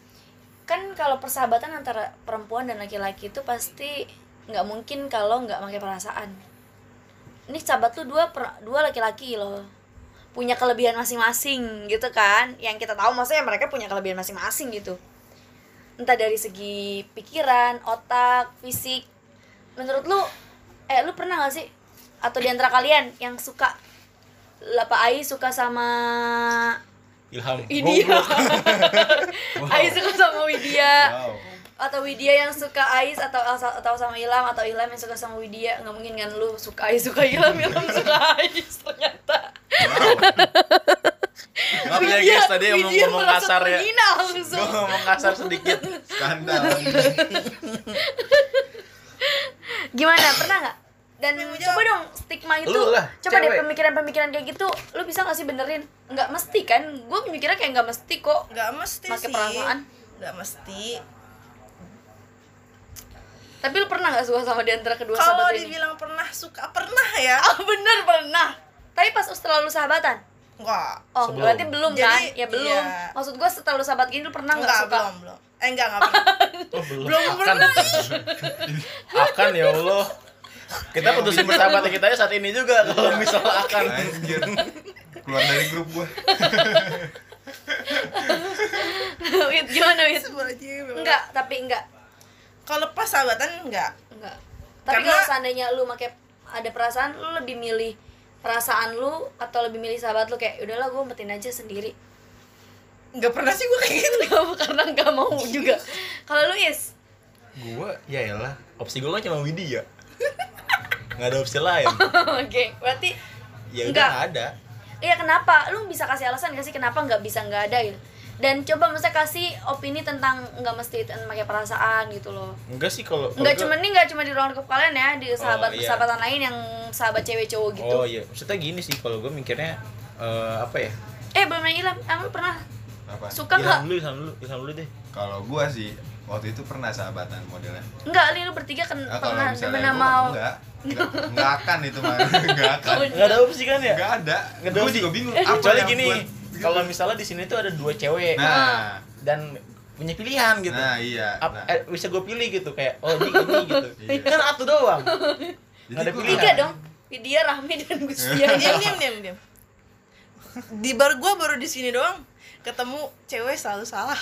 Kan kalau persahabatan antara perempuan dan laki-laki itu pasti nggak mungkin kalau nggak pakai perasaan. Ini sahabat lu dua per- dua laki-laki loh. Punya kelebihan masing-masing gitu kan. Yang kita tahu maksudnya mereka punya kelebihan masing-masing gitu. Entah dari segi pikiran, otak, fisik. Menurut lu eh lu pernah gak sih atau di antara kalian yang suka Lapa Ai suka sama Ilham. Widya. Goblok. [laughs] Ais suka sama Widya. Wow. atau Widya yang suka Ais atau atau sama Ilham atau Ilham yang suka sama Widya. Nggak mungkin kan lu suka Ais suka Ilham Ilham [laughs] suka Ais ternyata. Maaf ya guys tadi ngomong Widya ngomong merasa kasar ya. gue ngomong kasar sedikit. Skandal. [laughs] gimana pernah nggak dan coba jawab. dong stigma itu Lu lah, coba deh cewek. pemikiran-pemikiran kayak gitu lu bisa nggak sih benerin nggak mesti kan gue mikirnya kayak nggak mesti kok nggak mesti Pakai sih perasaan. nggak mesti tapi lu pernah nggak suka sama di antara kedua kalau sahabat ini dibilang pernah suka pernah ya [laughs] ah bener pernah tapi pas setelah lu sahabatan enggak Oh, Sebelum. berarti belum Jadi, kan? Ya belum. iya. Maksud gua setelah lu sahabat gini lu pernah nggak enggak suka? belum belum eh enggak enggak pernah [laughs] oh, belum belum akan pernah akan ya Allah kita putusin bersahabat kita saat ini juga kalau misalnya akan Anjir. Keluar dari grup gua. [laughs] Wit, gimana Wit? Astagfirullahaladzim. Enggak, tapi enggak. kalau pas sahabatan enggak Enggak. Tapi Karena- kalau seandainya lu make ada perasaan, lu lebih milih perasaan lu atau lebih milih sahabat lu kayak udahlah gue umpetin aja sendiri. Enggak pernah sih gue kayak gitu Enggak, karena enggak mau juga. Kalau lu Is, gua ya elah opsi gua kan cuma Widya nggak ada opsi lain [laughs] oke, berarti ya udah Enggak. nggak ada Iya kenapa? Lu bisa kasih alasan gak sih kenapa nggak bisa nggak ada gitu? Dan coba maksudnya kasih opini tentang nggak mesti pakai perasaan gitu loh. enggak sih kalau Nggak cuma ini nggak cuma di ruang lingkup kalian ya, di sahabat iya. sahabatan lain yang sahabat cewek cowok gitu. oh iya maksudnya gini sih kalau gua mikirnya eh, apa ya Eh belum nanya Ilham, emang pernah Apa? suka nggak? ilham dulu ilham dulu ilham dulu deh Kalau gua sih waktu itu pernah sahabatan modelnya. Enggak, lu bertiga kan Nah, kalau pernah misalnya pernah mau enggak, enggak, enggak akan itu mah. [laughs] Enggak akan. nggak ada opsi kan ya Enggak ada. Nggak ada Gua juga bingung Eh, apa kecuali gini kalau misalnya di sini tuh ada dua cewek Nah, dan punya pilihan gitu nah iya. Ap- Nah, eh, bisa gue pilih gitu kayak oh ini ini [laughs] gitu Iya. kan satu doang jadi ada pilihan. tiga dong. Widya, Rahmi dan Gustia. [laughs] diam diam diam diam di bar gue baru di sini doang ketemu cewek selalu salah. [laughs]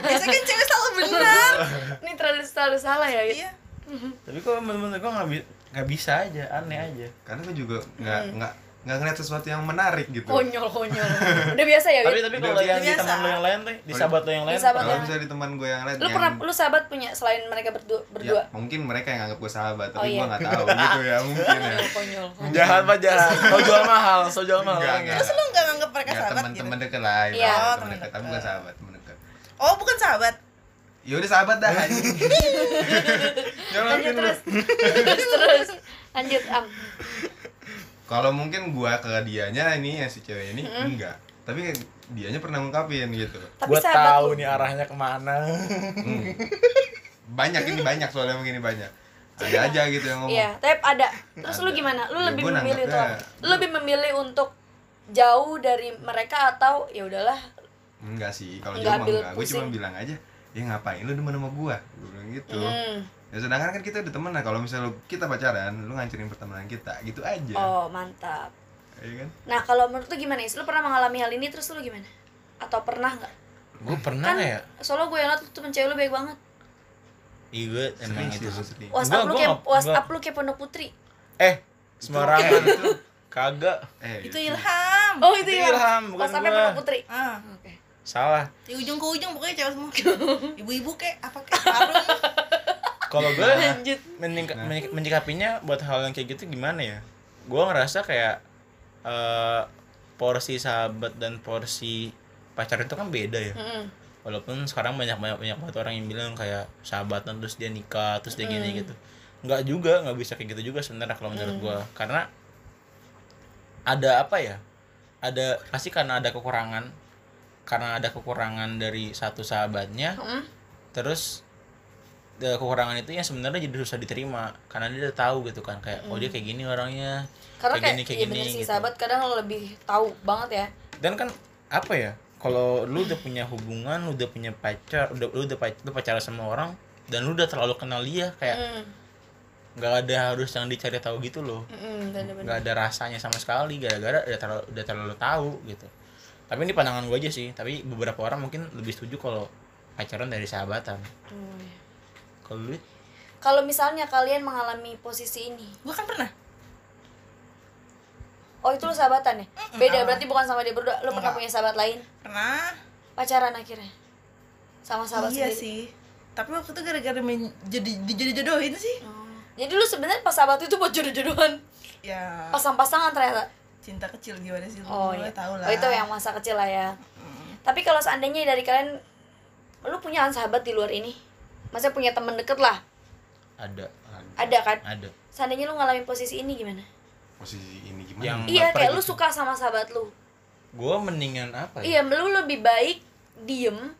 Biasanya kan cewek selalu benar. Ini terlalu selalu salah ya. Iya. Tapi kok menurut gue nggak bi- nggak bisa aja aneh aja. Karena gua juga enggak enggak enggak ngeliat sesuatu yang menarik gitu. Konyol konyol. [laughs] Udah biasa ya, tapi tapi Udah kalau yang di teman lo yang lain tuh di sahabat lo yang lain Kalau yang- misalnya di teman gue yang lain Lu yang pernah lu sahabat punya selain mereka berdua berdua? Ya, mungkin mereka yang anggap gue sahabat, Oh, tapi iya. gua nggak tahu gitu ya [laughs] mungkin ya. Konyol, jahat pak jahat [laughs] mau jual mahal mau jual mahal Enggak, orangnya. enggak. terus lu nggak nganggap mereka Ya sahabat teman-teman gitu deket lah, Iya. ya, Oh, teman teman dekat, tapi dekat. bukan sahabat, teman dekat. oh bukan sahabat Ya udah sahabat dah. Lanjut terus. terus terus. Lanjut, Am. Kalau mungkin gua ke dianya ini ya si cewek ini enggak. Tapi dianya pernah ngungkapin gitu. Tapi gua tahu lu- nih arahnya ke mana Hmm. Banyak ini banyak soalnya begini banyak. ada aja gitu yang ngomong Iya, tapi ada. Terus lu Ada. gimana? Lu Ya, lebih gua memilih apa? Lu lebih memilih untuk jauh dari mereka atau ya udahlah enggak sih kalau dia ambil enggak gue cuma bilang aja ya ngapain lu demen sama gua gue bilang gitu hmm. Ya sedangkan kan kita udah temen nah kalau misalnya lu- kita pacaran lu ngancurin pertemanan kita gitu aja Oh, mantap. Iya kan Nah, kalau menurut lu gimana, Is? Lu pernah mengalami hal ini terus lu gimana? Atau pernah nggak? gue pernah Kan ya soalnya gue yang liat tuh cewek lu baik banget. iya gue emang itu sering WhatsApp lu kayak WhatsApp lu kayak Pondok Putri. eh sembarangan itu kagak eh itu gitu. ilham Oh, itu, Itu ya. Ilham, bukan WhatsAppnya. Pondok Putri. ah Oke. salah di ujung ke ujung pokoknya cewek semua ibu-ibu kek apa kek sarung kalau gue Lanjut. menyikapinya buat hal yang kayak gitu gimana ya? Gue ngerasa kayak eh, porsi sahabat dan porsi pacar itu kan beda ya. Mm-mm. walaupun sekarang banyak banyak banyak banget orang yang bilang kayak sahabatan terus dia nikah terus dia gini gitu. Nggak juga nggak bisa kayak gitu juga sebenarnya kalau menurut gua. Karena ada apa ya? Ada pasti karena ada kekurangan. Karena ada kekurangan dari satu sahabatnya. Mm. terus kekurangan itu yang sebenarnya jadi susah diterima karena dia udah tahu gitu kan kayak oh dia kayak gini orangnya Karena kayak kayak, gini kayak iya gini sih gitu. sahabat kadang lebih tahu banget ya. dan kan apa ya kalau lu udah punya hubungan lu udah punya pacar udah lu udah pac- lu pacaran sama orang dan lu udah terlalu kenal dia kayak Mm. nggak ada harus yang dicari tahu gitu loh bener-bener. nggak ada rasanya sama sekali gara-gara udah terlalu udah terlalu tahu gitu tapi ini pandangan gue aja sih tapi beberapa orang mungkin lebih setuju kalau pacaran dari sahabatan Hmm, iya. Kalau lu Kalau misalnya kalian mengalami posisi ini, gue kan pernah oh itu lu sahabatan ya? Beda berarti bukan sama dia berdua. Lu pernah Enggak. punya sahabat lain? pernah Pacaran akhirnya? Sama sahabat iya sendiri? sih tapi waktu itu gara-gara main jadi dijodoh-jodohin sih Oh. Jadi lu sebenarnya pas sahabat itu buat jodoh-jodohan, ya pasang-pasangan ternyata. cinta kecil gimana sih lu Oh iya. tahu lah Oh itu yang masa kecil lah ya. Tapi kalau seandainya dari kalian, lu punya sahabat di luar ini? Masa punya temen deket lah? ada Ada kan? ada Seandainya lu ngalamin posisi ini gimana? posisi ini gimana Yang- Iya kayak lu gitu. suka sama sahabat lu. gue mendingan apa ya Iya, lu lebih baik diem,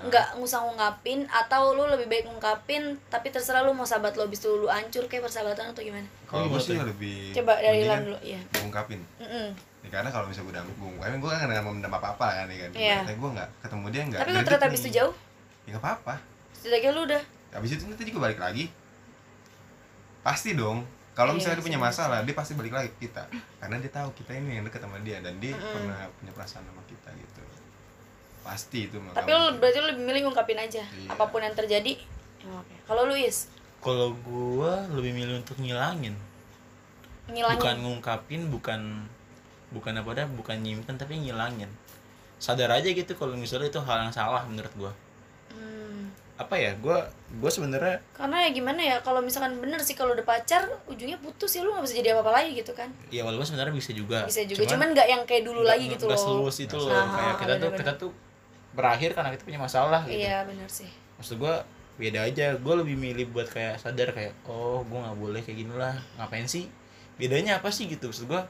nggak ngusah ngungkapin atau lu lebih baik ngungkapin tapi terserah lu mau sahabat lu habis itu lu hancur kayak persahabatan atau gimana? kalau gue sih ya? lebih Coba dari Ilham dulu, iya. gua ungkapin Mm-mm. Ya, karena kalau misalnya gue udah gue ungkapin gue kan nggak memendam apa apa kan ya kan Iya. Tapi gue nggak ketemu dia nggak Tapi kalau greget ternyata habis itu jauh, ya nggak apa apa setidaknya lu udah. Habis itu nanti juga balik lagi. Pasti dong. Kalau Iya, misalnya dia punya masalah dia pasti balik lagi ke kita. Karena dia tahu kita ini yang deket sama dia dan dia Mm-mm. pernah punya perasaan sama kita gitu. Pasti itu tapi lu berarti lu lebih milih ngungkapin aja. Iya. apa pun yang terjadi. ya, Oke. Kalau lu Is, kalau gue lebih milih untuk ngilangin. Ngilangin? Bukan ngungkapin bukan bukan apa dah bukan nyimpen tapi ngilangin. Sadar aja gitu kalau misalnya itu hal yang salah menurut gue Hmm. Apa ya gue gue sebenarnya Karena ya gimana ya kalau misalkan bener sih kalau udah pacar ujungnya putus ya lu nggak bisa jadi apa-apa lagi gitu kan. ya walaupun sebenarnya bisa juga. Bisa juga cuman nggak yang kayak dulu nggak- lagi gitu nggak loh. seluas itu loh. Nah, kayak kita tuh bener-bener. kita tuh berakhir karena kita punya masalah gitu. Iya benar sih. maksud gue beda aja. Gue lebih milih buat kayak sadar kayak oh gue nggak boleh kayak gini lah. Ngapain sih? Bedanya apa sih? Gitu. Maksud gue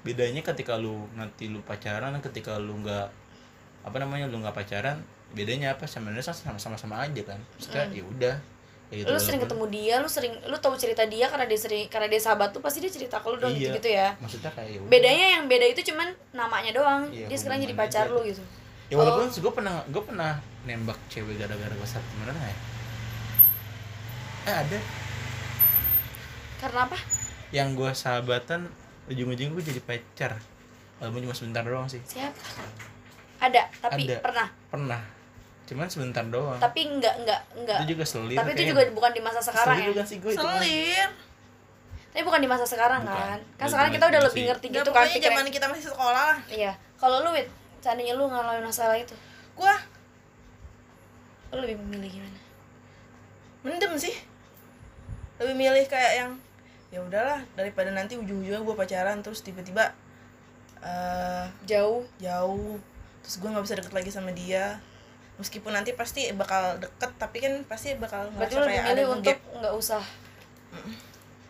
bedanya ketika lu nanti lu pacaran ketika lu nggak apa namanya lu nggak pacaran bedanya apa sebenarnya sama sama sama aja kan maksudnya ya udah ya gitu, lu sering ketemu dia, lu sering lu tahu cerita dia karena dia sering karena dia sahabat tuh pasti dia cerita ke lu dong Iya. gitu-gitu ya. maksudnya kayak ya udah. Bedanya yang beda itu cuman namanya doang. Iya, dia sekarang jadi pacar aja. lu gitu. ya walaupun gue pernah gue pernah nembak cewek gara-gara WhatsApp beneran ya eh ada Karena apa? yang gue sahabatan ujung-ujung gue jadi pacar walaupun cuma sebentar doang sih Siapa? Ada, tapi Ada. pernah. pernah cuman sebentar doang Tapi enggak enggak enggak. itu juga selir Tapi itu juga bukan di masa sekarang Selir ya. juga sih gue selir Tapi bukan di masa sekarang Bukan. kan. Kan Udah sekarang kita udah lebih ngerti gitu kan zaman kita masih sekolah lah Iya. Kalau lu Wit, seandainya lu ngalamin masalah itu, gua lu lebih memilih gimana? mendem sih lebih milih kayak yang ya udahlah daripada nanti ujung-ujungnya gue pacaran terus tiba-tiba eh Jauh. jauh terus gue nggak bisa deket lagi sama dia meskipun nanti pasti bakal deket tapi kan pasti bakal Berarti ngerasa lebih kayak ada milih untuk gap. nggak usah.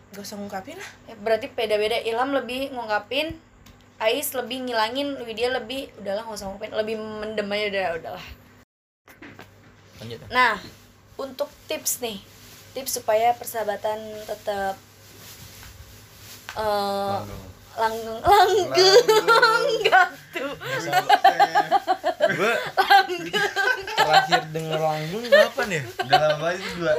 gak usah ngungkapin lah. Ya, berarti beda-beda. Ilham lebih ngungkapin, Ais lebih ngilangin, Widya lebih udahlah nggak usah ngungkapin, lebih mendem aja udah udahlah. lanjut. Ya. Nah, untuk tips nih. Tips supaya persahabatan tetap eh langgeng. langgeng. Enggak [laughs] tuh. [laughs] Gue terakhir denger langgeng kapan ya Udah lama banget itu dua.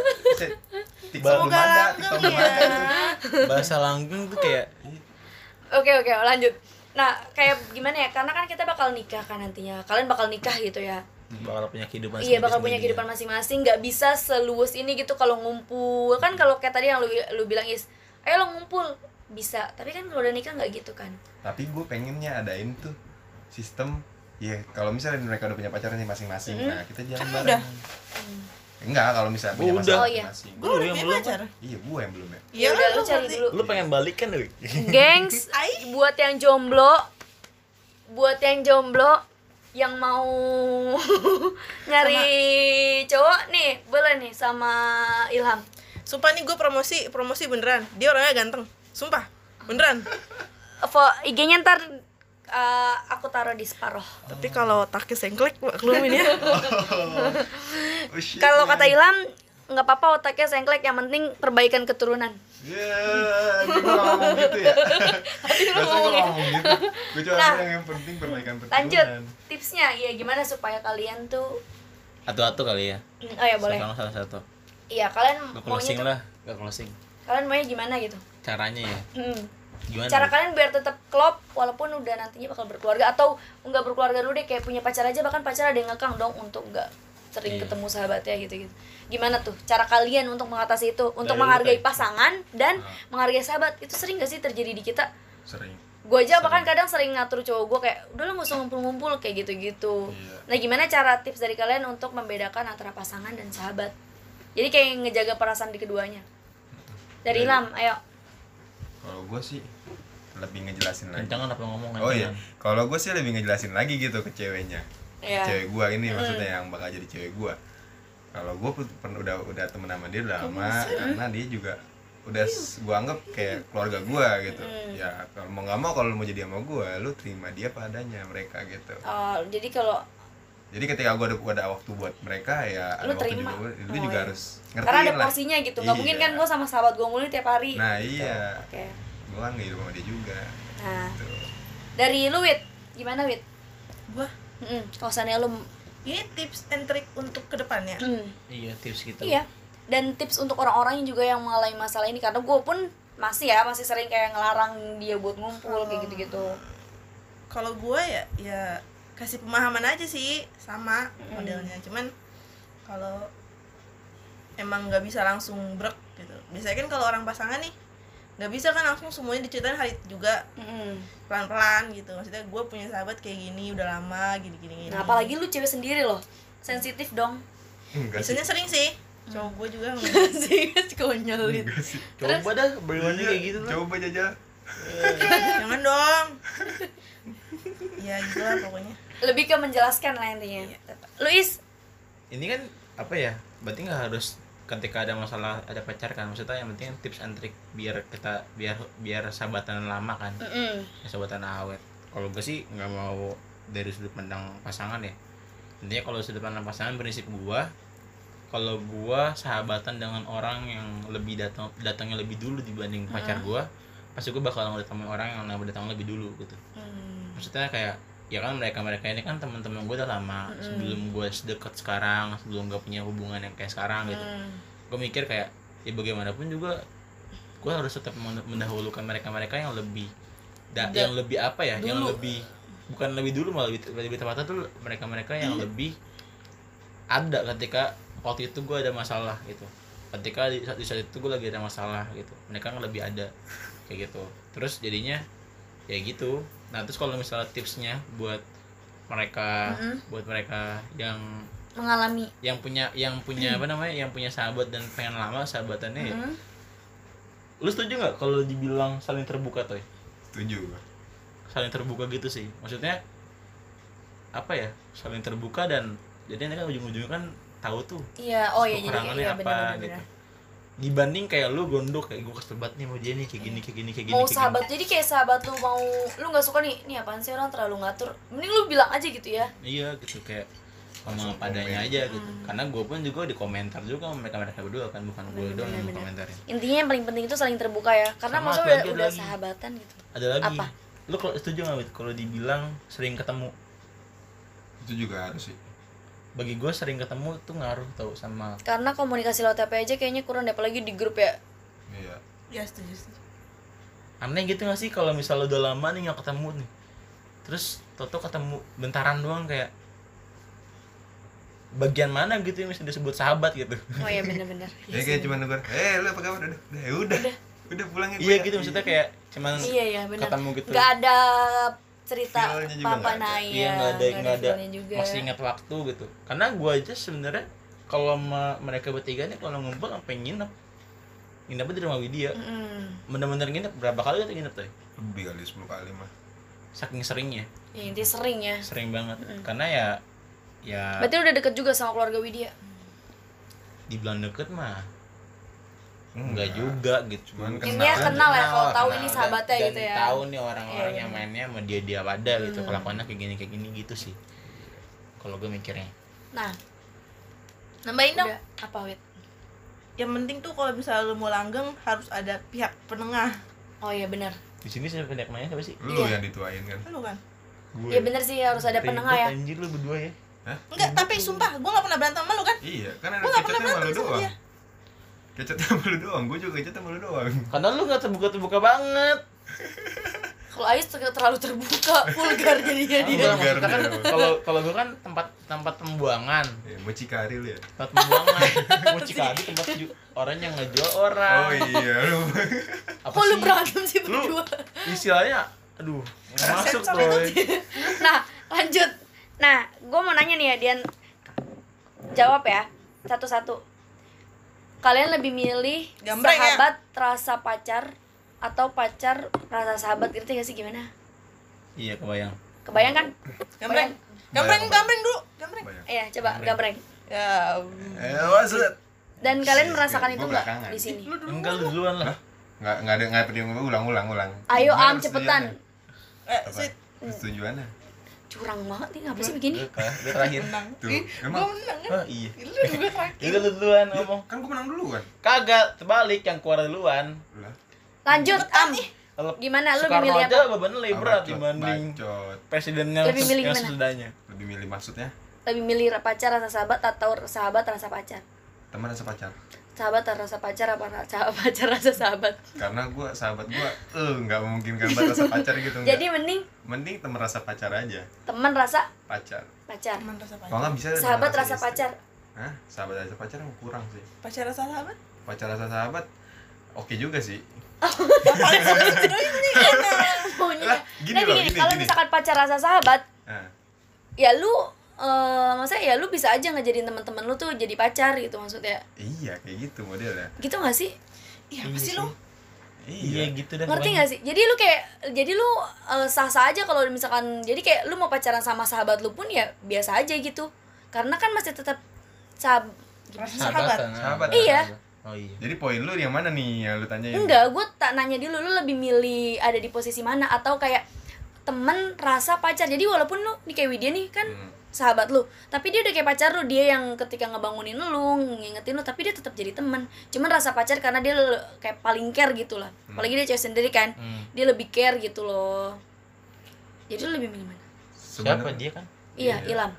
TikTok belum Semoga ada, TikTok belum ya. ada tuh. bahasa langgeng tuh kayak Oke oke lanjut. Nah kayak gimana ya? Karena kan kita bakal nikah kan nantinya. Kalian bakal nikah gitu ya. bakal punya kehidupan Iya bakal punya ya. kehidupan masing-masing. Nggak bisa seluas ini gitu kalau ngumpul kan kalau kayak tadi yang lu lu bilang is, ayo lo ngumpul bisa. Tapi kan kalau udah nikah nggak gitu kan. Tapi gue pengennya adain tuh sistem ya kalau misalnya mereka udah punya pacarnya masing-masing, Mm-hmm. nah kita jalan Kan bareng. udah. Enggak, kalau misalnya punya udah. masalah Oh, iya. masing-masing. gue Lu udah yang punya belum, pacar Iya, gue yang belum ya. iya udah kan, lu cari dulu. lu pengen balikan lu Gengs, [laughs] Ai. buat yang jomblo, buat yang jomblo yang mau [laughs] nyari cowok nih boleh nih sama Ilham. sumpah nih gue promosi promosi beneran dia orangnya ganteng sumpah beneran IG-nya ntar uh, aku taruh di separoh. tapi kalau takis sengklek maklumin ya [laughs] Oh, shit, Kalau kata Ilham nggak apa-apa otaknya sengklek yang penting perbaikan keturunan. Ya, gue gak ngomong gitu ya. [laughs] Biasanya ngomong gitu. Gue cuma Nah, yang penting perbaikan keturunan. Lanjut tipsnya ya gimana supaya kalian tuh atu-atu kali ya oh ya boleh. salah salah satu Iya kalian gak maunya closing tuh, lah gak closing kalian maunya gimana gitu? caranya ya Hmm. Gimana Cara kalian biar tetap klop walaupun udah nantinya bakal berkeluarga atau nggak berkeluarga dulu deh kayak punya pacar aja bahkan pacar ada yang ngekang dong untuk nggak sering Iya. ketemu sahabatnya gitu-gitu. Gimana tuh cara kalian untuk mengatasi itu? Untuk Dari menghargai Teh. pasangan dan Ah. menghargai sahabat. Itu sering gak sih terjadi di kita? Sering. gue aja bahkan kadang sering ngatur cowok gue kayak udah lo usah ngumpul-ngumpul kayak gitu-gitu Iya. nah gimana cara tips dari kalian untuk membedakan antara pasangan dan sahabat jadi kayak ngejaga perasaan di keduanya dari Dari- Ilham ayo Kalau gue sih lebih ngejelasin lagi. kencangan apa ngomong Oh iya, kalau gue sih lebih ngejelasin lagi gitu ke ceweknya. ya Cewek gue ini maksudnya yang bakal jadi cewek gue. Kalau gue pernah udah udah temen sama dia udah lama karena dia juga udah gue anggap kayak keluarga gue gitu. Ya kalau mau nggak mau kalau mau jadi sama gue, lu terima dia padanya mereka gitu. Oh, jadi kalau Jadi ketika gue ada, ada waktu buat mereka ya Lu ada waktu terima. juga lu Oh, juga iya. harus ngertiin karena ada porsinya gitu nggak mungkin kan Iya. gue sama sahabat gue mulu tiap hari Nah Gitu. iya, oke gue kan hidup sama dia juga. nah. Gitu. dari lu Wit? Gimana Wit? Gue Mm, kosannya lu ini tips and trick untuk ke depannya. Mm, iya tips gitu. Iya. Dan tips untuk orang-orang yang juga yang mengalami masalah ini karena gue pun masih ya masih sering kayak ngelarang dia buat ngumpul kayak gitu-gitu. kalau gue ya ya kasih pemahaman aja sih sama modelnya. Cuman kalau emang nggak bisa langsung brek gitu. Biasanya kan kalau orang pasangan nih nggak bisa kan langsung semuanya diceritain hari itu juga. Mm-mm. pelan-pelan gitu. Maksudnya gue punya sahabat kayak gini udah lama gini gini. Gini Nah apalagi lu cewek sendiri loh, sensitif dong. Enggak sih. biasanya sering sih. Cowok gue juga [laughs] nggak sih konyol gitu. Coba dah bagaimana kayak gitu tuh Coba jajal. jangan dong. Ya gitulah pokoknya. Lebih ke menjelaskan lah intinya. Luis, ini kan apa ya? Berarti nggak harus ketika ada masalah ada pacar kan. Maksudnya yang penting tips and trick biar kita biar biar sahabatan lama kan. Mm ya, sahabatan awet. Kalau gue sih nggak mau dari sudut pandang pasangan ya. Intinya kalau sudut pandang pasangan prinsip gua kalau gua sahabatan dengan orang yang lebih datang datangnya lebih dulu dibanding pacar gua pasti gua bakal datang orang yang datang lebih dulu gitu. Hmm. maksudnya kayak ya kan mereka mereka ini kan teman-teman gue udah lama sebelum gue sedekat sekarang sebelum gue punya hubungan yang kayak sekarang gitu. Hmm. gue mikir kayak ya bagaimanapun juga gue harus tetap men- mendahulukan mereka mereka yang lebih da- yang lebih apa ya yang dulu. lebih bukan lebih dulu malah lebih, lebih tepatnya tuh mereka mereka yang lebih ada ketika waktu itu gue ada masalah gitu. Ketika di, saat- di saat itu gue lagi ada masalah gitu. Mereka yang lebih ada kayak gitu. Terus jadinya ya gitu nah terus kalau misalnya tipsnya buat mereka buat mereka yang Mengalami. yang punya yang punya apa namanya yang punya sahabat dan pengen lama sahabatannya ya. Mm. lu setuju nggak kalau dibilang saling terbuka tuh Setuju. Saling terbuka gitu sih. Maksudnya apa ya? Saling terbuka dan jadi nanti kan ujung-ujungnya kan tahu tuh Iya, oh iya jadi kekurangannya iya apa benar-benar. gitu dibanding kayak lu gondok kayak gue kesel banget nih mau dia nih kayak gini kayak gini kayak gini mau kayak sahabat jadi kayak sahabat lu mau lu nggak suka nih nih apaan sih orang terlalu ngatur? Mending lu bilang aja gitu ya. Gini. iya gitu kayak ngomong padanya komen. aja gitu. Karena gue pun juga di komentar juga sama mereka mereka berdua kan bukan gue doang yang komentarin intinya yang paling penting itu saling terbuka ya karena Sama maksudnya udah, udah lagi. sahabatan gitu. Ada lagi. Apa? lu kalau setuju nggak Wit? Kalau dibilang sering ketemu. Itu juga harus sih bagi gue sering ketemu tuh ngaruh tau sama karena komunikasi lewat HP aja kayaknya kurang deh apalagi di grup ya. Iya. Ya setuju setuju. Aneh gitu gak sih kalau misalnya udah lama nih nggak ketemu nih? Terus toto ketemu bentaran doang kayak bagian mana gitu yang bisa disebut sahabat? gitu. Oh iya bener-bener. [laughs] Ya kayak cuma negur eh lu apa kabar? Udah udah ya udah. udah pulangin iya gitu maksudnya kayak cuman iya iya bener. ketemu gitu. Nggak ada cerita Feel-nya juga apa nggak ada. nah iya nggak ada nggak ada juga. masih ingat waktu gitu. Karena gua aja sebenarnya kalau sama mereka bertiga nih kalau ngumpul sampai nginep. Nginepnya di rumah Widya. Mm. bener-bener nginep. Berapa kali kita nginep tuh lebih kali 10 kali mah. Saking seringnya. Ya, intinya sering ya. Sering banget. Karena ya ya berarti udah deket juga sama keluarga Widya? Dibilang deket mah enggak juga gitu Cuman Ini ya kenal ya, kalau tahu ini sahabatnya dan gitu ya. tahu nih orang-orang Iya, yang mainnya sama dia dia pada gitu kelakuannya kayak gini kayak gini gitu sih. Kalau gue mikirnya. Nah nambahin dong. Udah. Apa wit? Yang penting tuh kalau misalnya lu mau langgeng harus ada pihak penengah. Oh iya benar di sini siapa pendek mainnya siapa sih? Lu Iya. yang dituain kan? Lu kan? Gue. Iya benar sih harus ada penengah ya. anjir lu berdua ya. Enggak tapi sumpah gue gak pernah berantem sama lu kan? Iya kan ada Gua nggak pernah berantem sama doang. dia. Kecetnya [laughs] malu doang gue juga kecetnya malu doang. Karena lu nggak terbuka terbuka banget. [laughs] Kalau Ais terlalu terbuka [laughs] vulgar jadinya dia. Vulgar kan dia. kalau kalau gue kan tempat tempat pembuangan. Ya, mucikari lu ya? Tempat pembuangan. Mucikari tempat orang yang ngejual orang. Oh iya lu. Apa kok lu sih? berantem sih lu berdua? istilahnya aduh masuk Sensor tuh nah lanjut. Nah gue mau nanya nih ya Dian. Jawab ya satu-satu kalian lebih milih Gambreng ya? sahabat rasa pacar atau pacar rasa sahabat ngerti gak sih gimana? Iya kebayang. Kebayang kan? Gambreng. Gambreng gambreng dulu. Gambreng. Iya coba gambreng. ya eh maksud dan kalian merasakan itu nggak di sini? enggak lu duluan lah. Nggak nggak ada nggak perlu ulang ulang ulang. Ayo am cepetan. eh persetujuannya curang banget nih ngapa sih begini? Kalah, lu terakhir. Menang. Tuh, Ih, emang? gua menang kan? Oh iya. Lu juga [laughs] terakhir. Iya lu duluan ngomong. kan gue menang duluan. Kagak terbalik yang keluar duluan. Lanjut am. gimana lu lebih Soekarno milih aja apa bebannya lebih berat dibanding bacot. presidennya Lebih milih yang gimana? sesudahnya. Lebih milih maksudnya? Lebih milih pacar rasa sahabat atau sahabat rasa pacar? Teman rasa pacar sahabat rasa pacar apa rasa pacar rasa sahabat. Karena gue sahabat gue eh nggak memungkinkan buat rasa pacar gitu nggak. jadi mending mending teman rasa pacar aja. Teman rasa pacar. pacar. Teman rasa pacar. Kalau nggak bisa sahabat rasa istri. pacar. Hah? sahabat rasa pacar kurang sih. Pacar rasa sahabat? Pacar rasa sahabat oke juga sih. [laughs] Maunya Lah, gini nah loh, gini, gini, kalau gini. misalkan pacar rasa sahabat nah, ya lu eh maksudnya ya lu bisa aja ngejadiin teman-teman lu tuh jadi pacar gitu maksudnya. Iya kayak gitu modelnya. Gitu gak sih? Iya apa sih lu? Iya iya. gitu dah ngerti gak sih? Jadi lu kayak jadi lu eh, sah-sah aja kalau misalkan jadi kayak lu mau pacaran sama sahabat lu pun ya biasa aja gitu. Karena kan masih tetap sahab rasa sahabat. Sahabatan, ah. Sahabat. Iya. oh iya. Jadi poin lu yang mana nih yang lu tanyain? Enggak gue tak nanya dulu lu lebih milih ada di posisi mana atau kayak temen rasa pacar. Jadi walaupun lu nih kayak Widya nih kan Hmm. Sahabat lu. Tapi dia udah kayak pacar lu dia yang ketika ngebangunin lu ngingetin lu tapi dia tetap jadi teman cuman rasa pacar karena dia kayak paling care gitu lah. Apalagi dia cewek sendiri kan. Hmm. dia lebih care gitu loh. Jadi lu lebih milih mana? Siapa dia kan? Iya Iya. Ilham.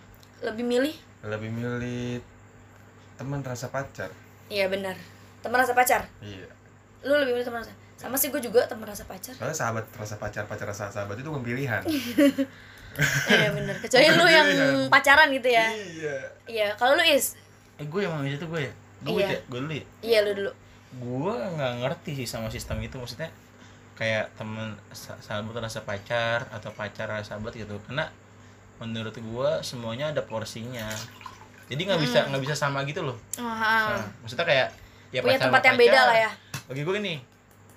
Lebih milih? Lebih milih teman rasa pacar. Iya benar. Teman rasa pacar? Iya. Lu lebih milih teman rasa sama sih gue juga teman rasa pacar. Soalnya sahabat rasa pacar pacar rasa sahabat itu bukan pilihan [laughs] iya benar kecuali lu yang pacaran gitu ya. Iya. Iya kalau lu is? Eh gue yang mau itu gue ya? Gue Iya. ya? Gue dulu ya? Iya lu dulu. Gue nggak ngerti sih sama sistem itu. Maksudnya kayak temen sa- sahabat rasa pacar atau pacar rasa sahabat gitu. Karena menurut gue semuanya ada porsinya. Jadi nggak bisa nggak bisa sama gitu loh. Ah, Nah, maksudnya kayak ya punya pacar tempat sama yang beda pacar. lah ya. Bagi gue gini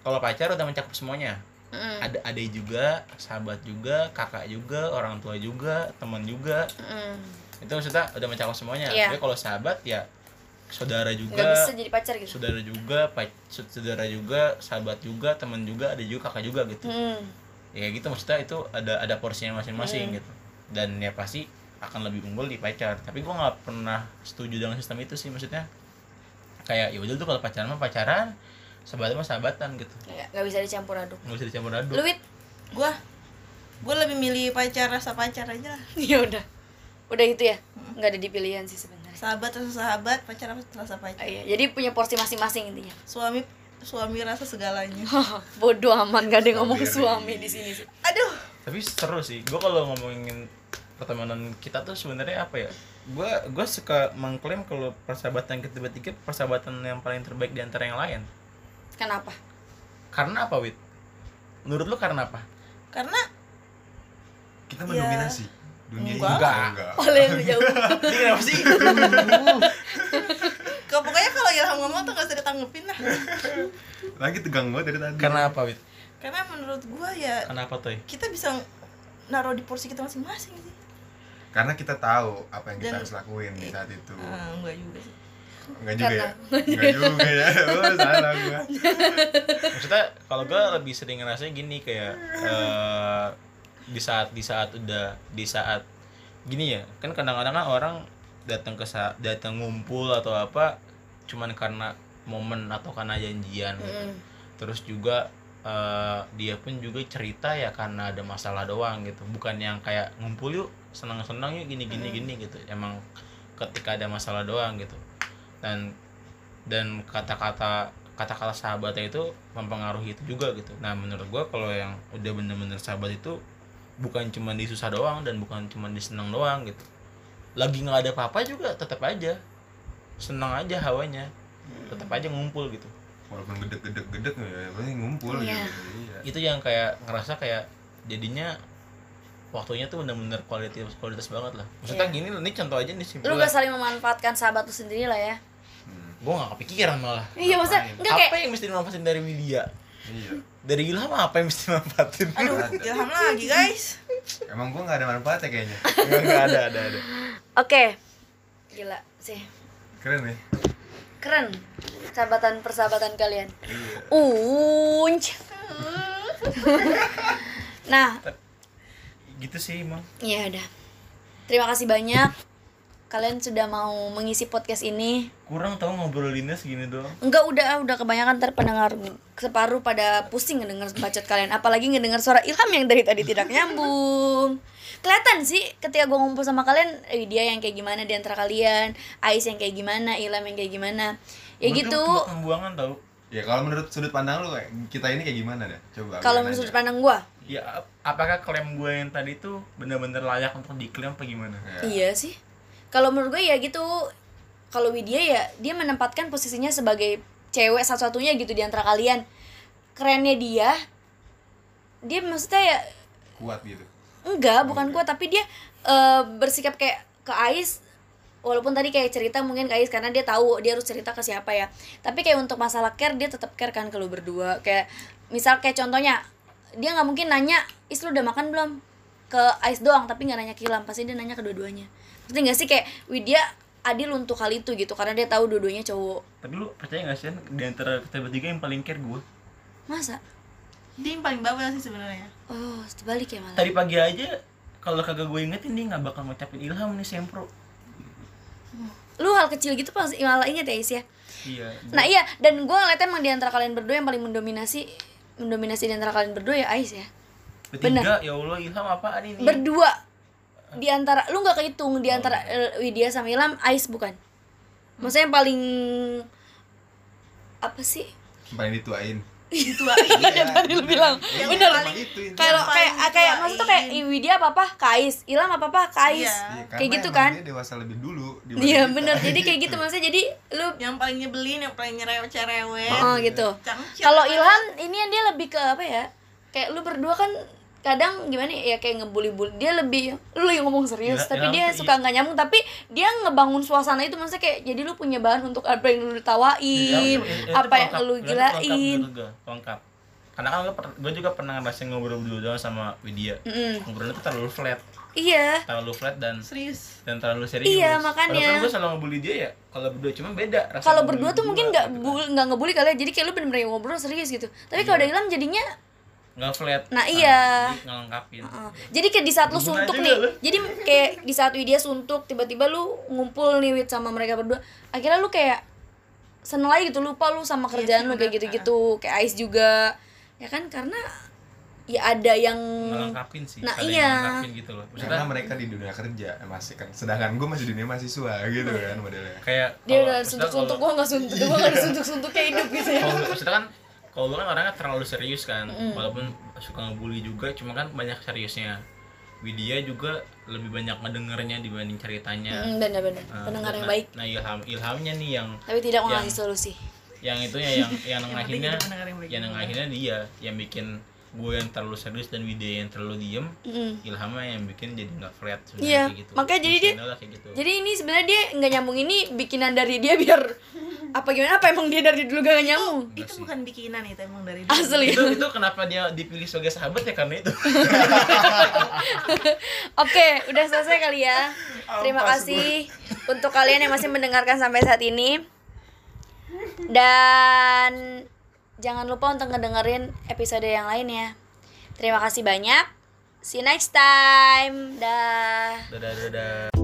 kalau pacar udah mencakup semuanya Mm, ada adik juga sahabat juga kakak juga orang tua juga teman juga. Mm. itu maksudnya udah mencakup semuanya. Iya. tapi kalau sahabat ya saudara juga bisa jadi pacar gitu. saudara juga pac- saudara juga sahabat juga teman juga ada juga kakak juga gitu. Mm. ya gitu maksudnya itu ada ada porsinya masing-masing gitu. Dan ya pasti akan lebih unggul di pacar. Tapi gue nggak pernah setuju dengan sistem itu sih maksudnya. Kayak ya udah tuh kalau pacaran mah pacaran sahabatan mah sahabatan gitu Ya, nggak bisa dicampur aduk nggak bisa dicampur aduk lu Wit? Gua gua lebih milih pacar rasa pacar aja lah. [laughs] ya udah udah itu ya nggak ada dipilihan sih sebenarnya Sahabat rasa sahabat, pacar rasa pacar. iya. jadi punya porsi masing-masing intinya Suami suami rasa segalanya. [laughs] bodoh aman gak ada yang ngomong suami Strawberry. di sini sih Aduh. tapi seru sih gue kalau ngomongin pertemanan kita tuh sebenarnya apa ya gue gue suka mengklaim kalau persahabatan kita bertiga persahabatan yang paling terbaik di antara yang lain kenapa? Karena apa wit? Menurut lu karena apa? Karena kita Iya. mendominasi dunia Enggak. ini enggak. [laughs] Oleh lu jauh. Ini kenapa sih? [laughs] Kau pokoknya kalau Ilham ngomong tuh gak usah ditanggepin lah. lagi tegang banget dari tadi. Karena apa wit? Karena menurut gua ya karena apa tuh kita bisa naruh di porsi kita masing-masing sih. karena kita tahu apa yang kita Dan- harus lakuin di saat itu. Ah, enggak juga sih. Enggak juga ya? Enggak juga ya? [laughs] Oh salah gua. Maksudnya kalau gue lebih sering ngerasanya gini kayak eh, di saat di saat udah di saat gini ya kan kadang-kadang kan orang datang ke datang ngumpul atau apa cuman karena momen atau karena janjian gitu. Mm. terus juga eh, dia pun juga cerita ya karena ada masalah doang gitu. Bukan yang kayak ngumpul yuk senang-senang yuk gini gini gini gitu. Emang ketika ada masalah doang gitu dan dan kata-kata kata-kata sahabatnya itu mempengaruhi itu juga gitu. Nah menurut gua kalau yang udah bener-bener sahabat itu bukan cuma di susah doang dan bukan cuma di senang doang gitu. Lagi nggak ada apa-apa juga tetap aja. Senang aja hawanya. Tetap aja ngumpul gitu. Walaupun gedek-gedek gedek ya paling ngumpul Iya. gitu iya. Itu yang kayak ngerasa kayak jadinya waktunya tuh bener-bener kualitas kualitas banget lah. Maksudnya Iya. gini loh, ini contoh aja nih simpel lu gak saling memanfaatkan sahabat lu sendiri lah ya gue gak kepikiran malah. Iya maksudnya enggak apa kayak yang mesti dimanfaatin dari Widya? Iya. Dari Ilham apa yang mesti dimanfaatin? Aduh, Ilham lagi guys. emang gua nggak ada manfaatnya kayaknya? Nggak, nggak ada ada ada. Oke. Gila sih. Keren ya keren. Sahabatan persahabatan kalian. Iya. Unc. Nah. Gitu sih emang ya udah. Terima kasih banyak kalian sudah mau mengisi podcast ini? Kurang tau ngobrolinnya segini doang. Enggak udah udah kebanyakan ntar pendengar separuh pada pusing ngedenger bacot kalian. Apalagi ngedenger suara Ilham yang dari tadi tidak nyambung. Kelihatan sih ketika gue ngumpul sama kalian eh, dia yang kayak gimana di antara kalian Ais yang kayak gimana Ilham yang kayak gimana. Ya Gua tuh gitu. pembuangan tau? Ya kalau menurut sudut pandang lu kayak kita ini kayak gimana dah coba kalau menurut sudut pandang gue ya ap- apakah klaim gue yang tadi tuh bener-bener layak untuk diklaim apa gimana? Ya. Iya sih. Kalau menurut gue ya gitu. Kalau Widya ya dia menempatkan posisinya sebagai cewek satu-satunya gitu di antara kalian. Kerennya dia dia maksudnya ya kuat gitu enggak, bukan enggak. gua tapi dia eh, bersikap kayak ke Ais walaupun tadi kayak cerita mungkin ke Ais karena dia tahu dia harus cerita ke siapa ya. Tapi kayak untuk masalah care dia tetap care kan kalau berdua. Kayak misal kayak contohnya dia nggak mungkin nanya, "Is lu udah makan belum?" ke Ais doang tapi nggak nanya ke Ilham pasti dia nanya ke dua-duanya ngerti nggak sih? Kayak Widya adil untuk hal itu gitu karena dia tahu dua-duanya cowok. Tapi lu percaya gak sih di antara kita bertiga yang paling care gue masa? Dia yang paling bawel sih sebenarnya. oh terbalik ya malah. Tadi pagi aja kalau kagak gue ingetin dia nggak bakal ngucapin Ilham nih sempro. Lu hal kecil gitu pas malah inget ya Is ya? Iya nah iya dan gue ngeliatnya emang di antara kalian berdua yang paling mendominasi mendominasi di antara kalian berdua ya Ais ya? Bertiga, ya Allah Ilham apaan ini? berdua di antara lu nggak kehitung di antara eh, Widya sama Ilham Ais bukan? Maksudnya yang paling apa sih? Paling dituain. Itu [laughs] Iya tadi lu bilang. Iya, bener. kalau Yang kayak kayak maksud tuh kayak. Widya apa apa? Kais Ilham apa apa? Kais Iya. Iya, kayak gitu kan? dia dewasa lebih dulu iya bener. jadi kayak gitu maksudnya jadi lu yang paling nyebelin, yang paling nyerewet-cerewet. oh gitu. Kalau Ilham ini yang dia lebih ke apa ya? Kayak lu berdua kan kadang gimana ya kayak ngebully-bully dia lebih lu yang ngomong serius Ilham- tapi Ilham dia tuh suka nggak nyambung tapi dia ngebangun suasana itu maksudnya kayak jadi lu punya bahan untuk apa yang lu Ilham tawain tuh- itu apa yang lu gilain. pelengkap karena kan gue, gue juga pernah ngerasain ngobrol berdua sama Widya. Mm-mm. ngobrolnya tuh terlalu flat. Iya. Terlalu flat dan serius. dan terlalu serius. Iya, makanya. Kan gue selalu ngebully dia ya kalau berdua cuma beda kalau berdua tuh mungkin nggak gitu kan. nggak ngebully kali ya jadi kayak lu bener-bener ngobrol serius gitu. Tapi kalau ada Ilham jadinya nggak flat Nah, iya. jadi ngelengkapin Heeh. Jadi kayak di saat lu suntuk nih, lu. jadi kayak di saat Widya suntuk, tiba-tiba lu ngumpul nih Wid sama mereka berdua. Akhirnya lu kayak seneng lagi gitu, lupa lu sama kerjaan lu kayak gitu-gitu, kayak Ais juga. Ya kan karena ya ada yang ngelengkapin sih Nah, ada iya. yang ngelengkapin gitu loh karena maksudnya mereka di dunia kerja masih kan sedangkan gue masih dunia mahasiswa gitu kan modelnya kayak dia udah suntuk-suntuk kalau- gua nggak suntuk, gua nggak ada suntuk-suntuknya hidup gitu ya. maksudnya kan kalau lu kan orangnya terlalu serius kan walaupun suka ngebully juga cuma kan banyak seriusnya. Widya juga lebih banyak ngedengernya dibanding ceritanya. Mm, bener-bener, Nah, pendengar yang nah- baik, nah ilham ilhamnya nih yang tapi tidak yang- mengasih solusi. yang itunya yang yang penting nengahinnya yang yang nengahinnya dia yang bikin gue yang terlalu serius dan Widya yang terlalu diem Mm. ilhamnya yang bikin jadi nggak flat sebenarnya Iya, kayak gitu makanya jadi dia- gitu. Jadi ini sebenarnya dia nggak nyambung ini bikinan dari dia biar [laughs] apa gimana apa emang dia dari dulu gak nyambung? Itu sih. bukan bikinan itu emang dari dulu. Asli. itu itu kenapa dia dipilih sebagai sahabat ya karena itu [laughs] Oke, udah selesai kali ya. Terima kasih untuk kalian yang masih mendengarkan sampai saat ini. Dan jangan lupa untuk ngedengerin episode yang lainnya. Terima kasih banyak. See you next time. Dah. dadah dadah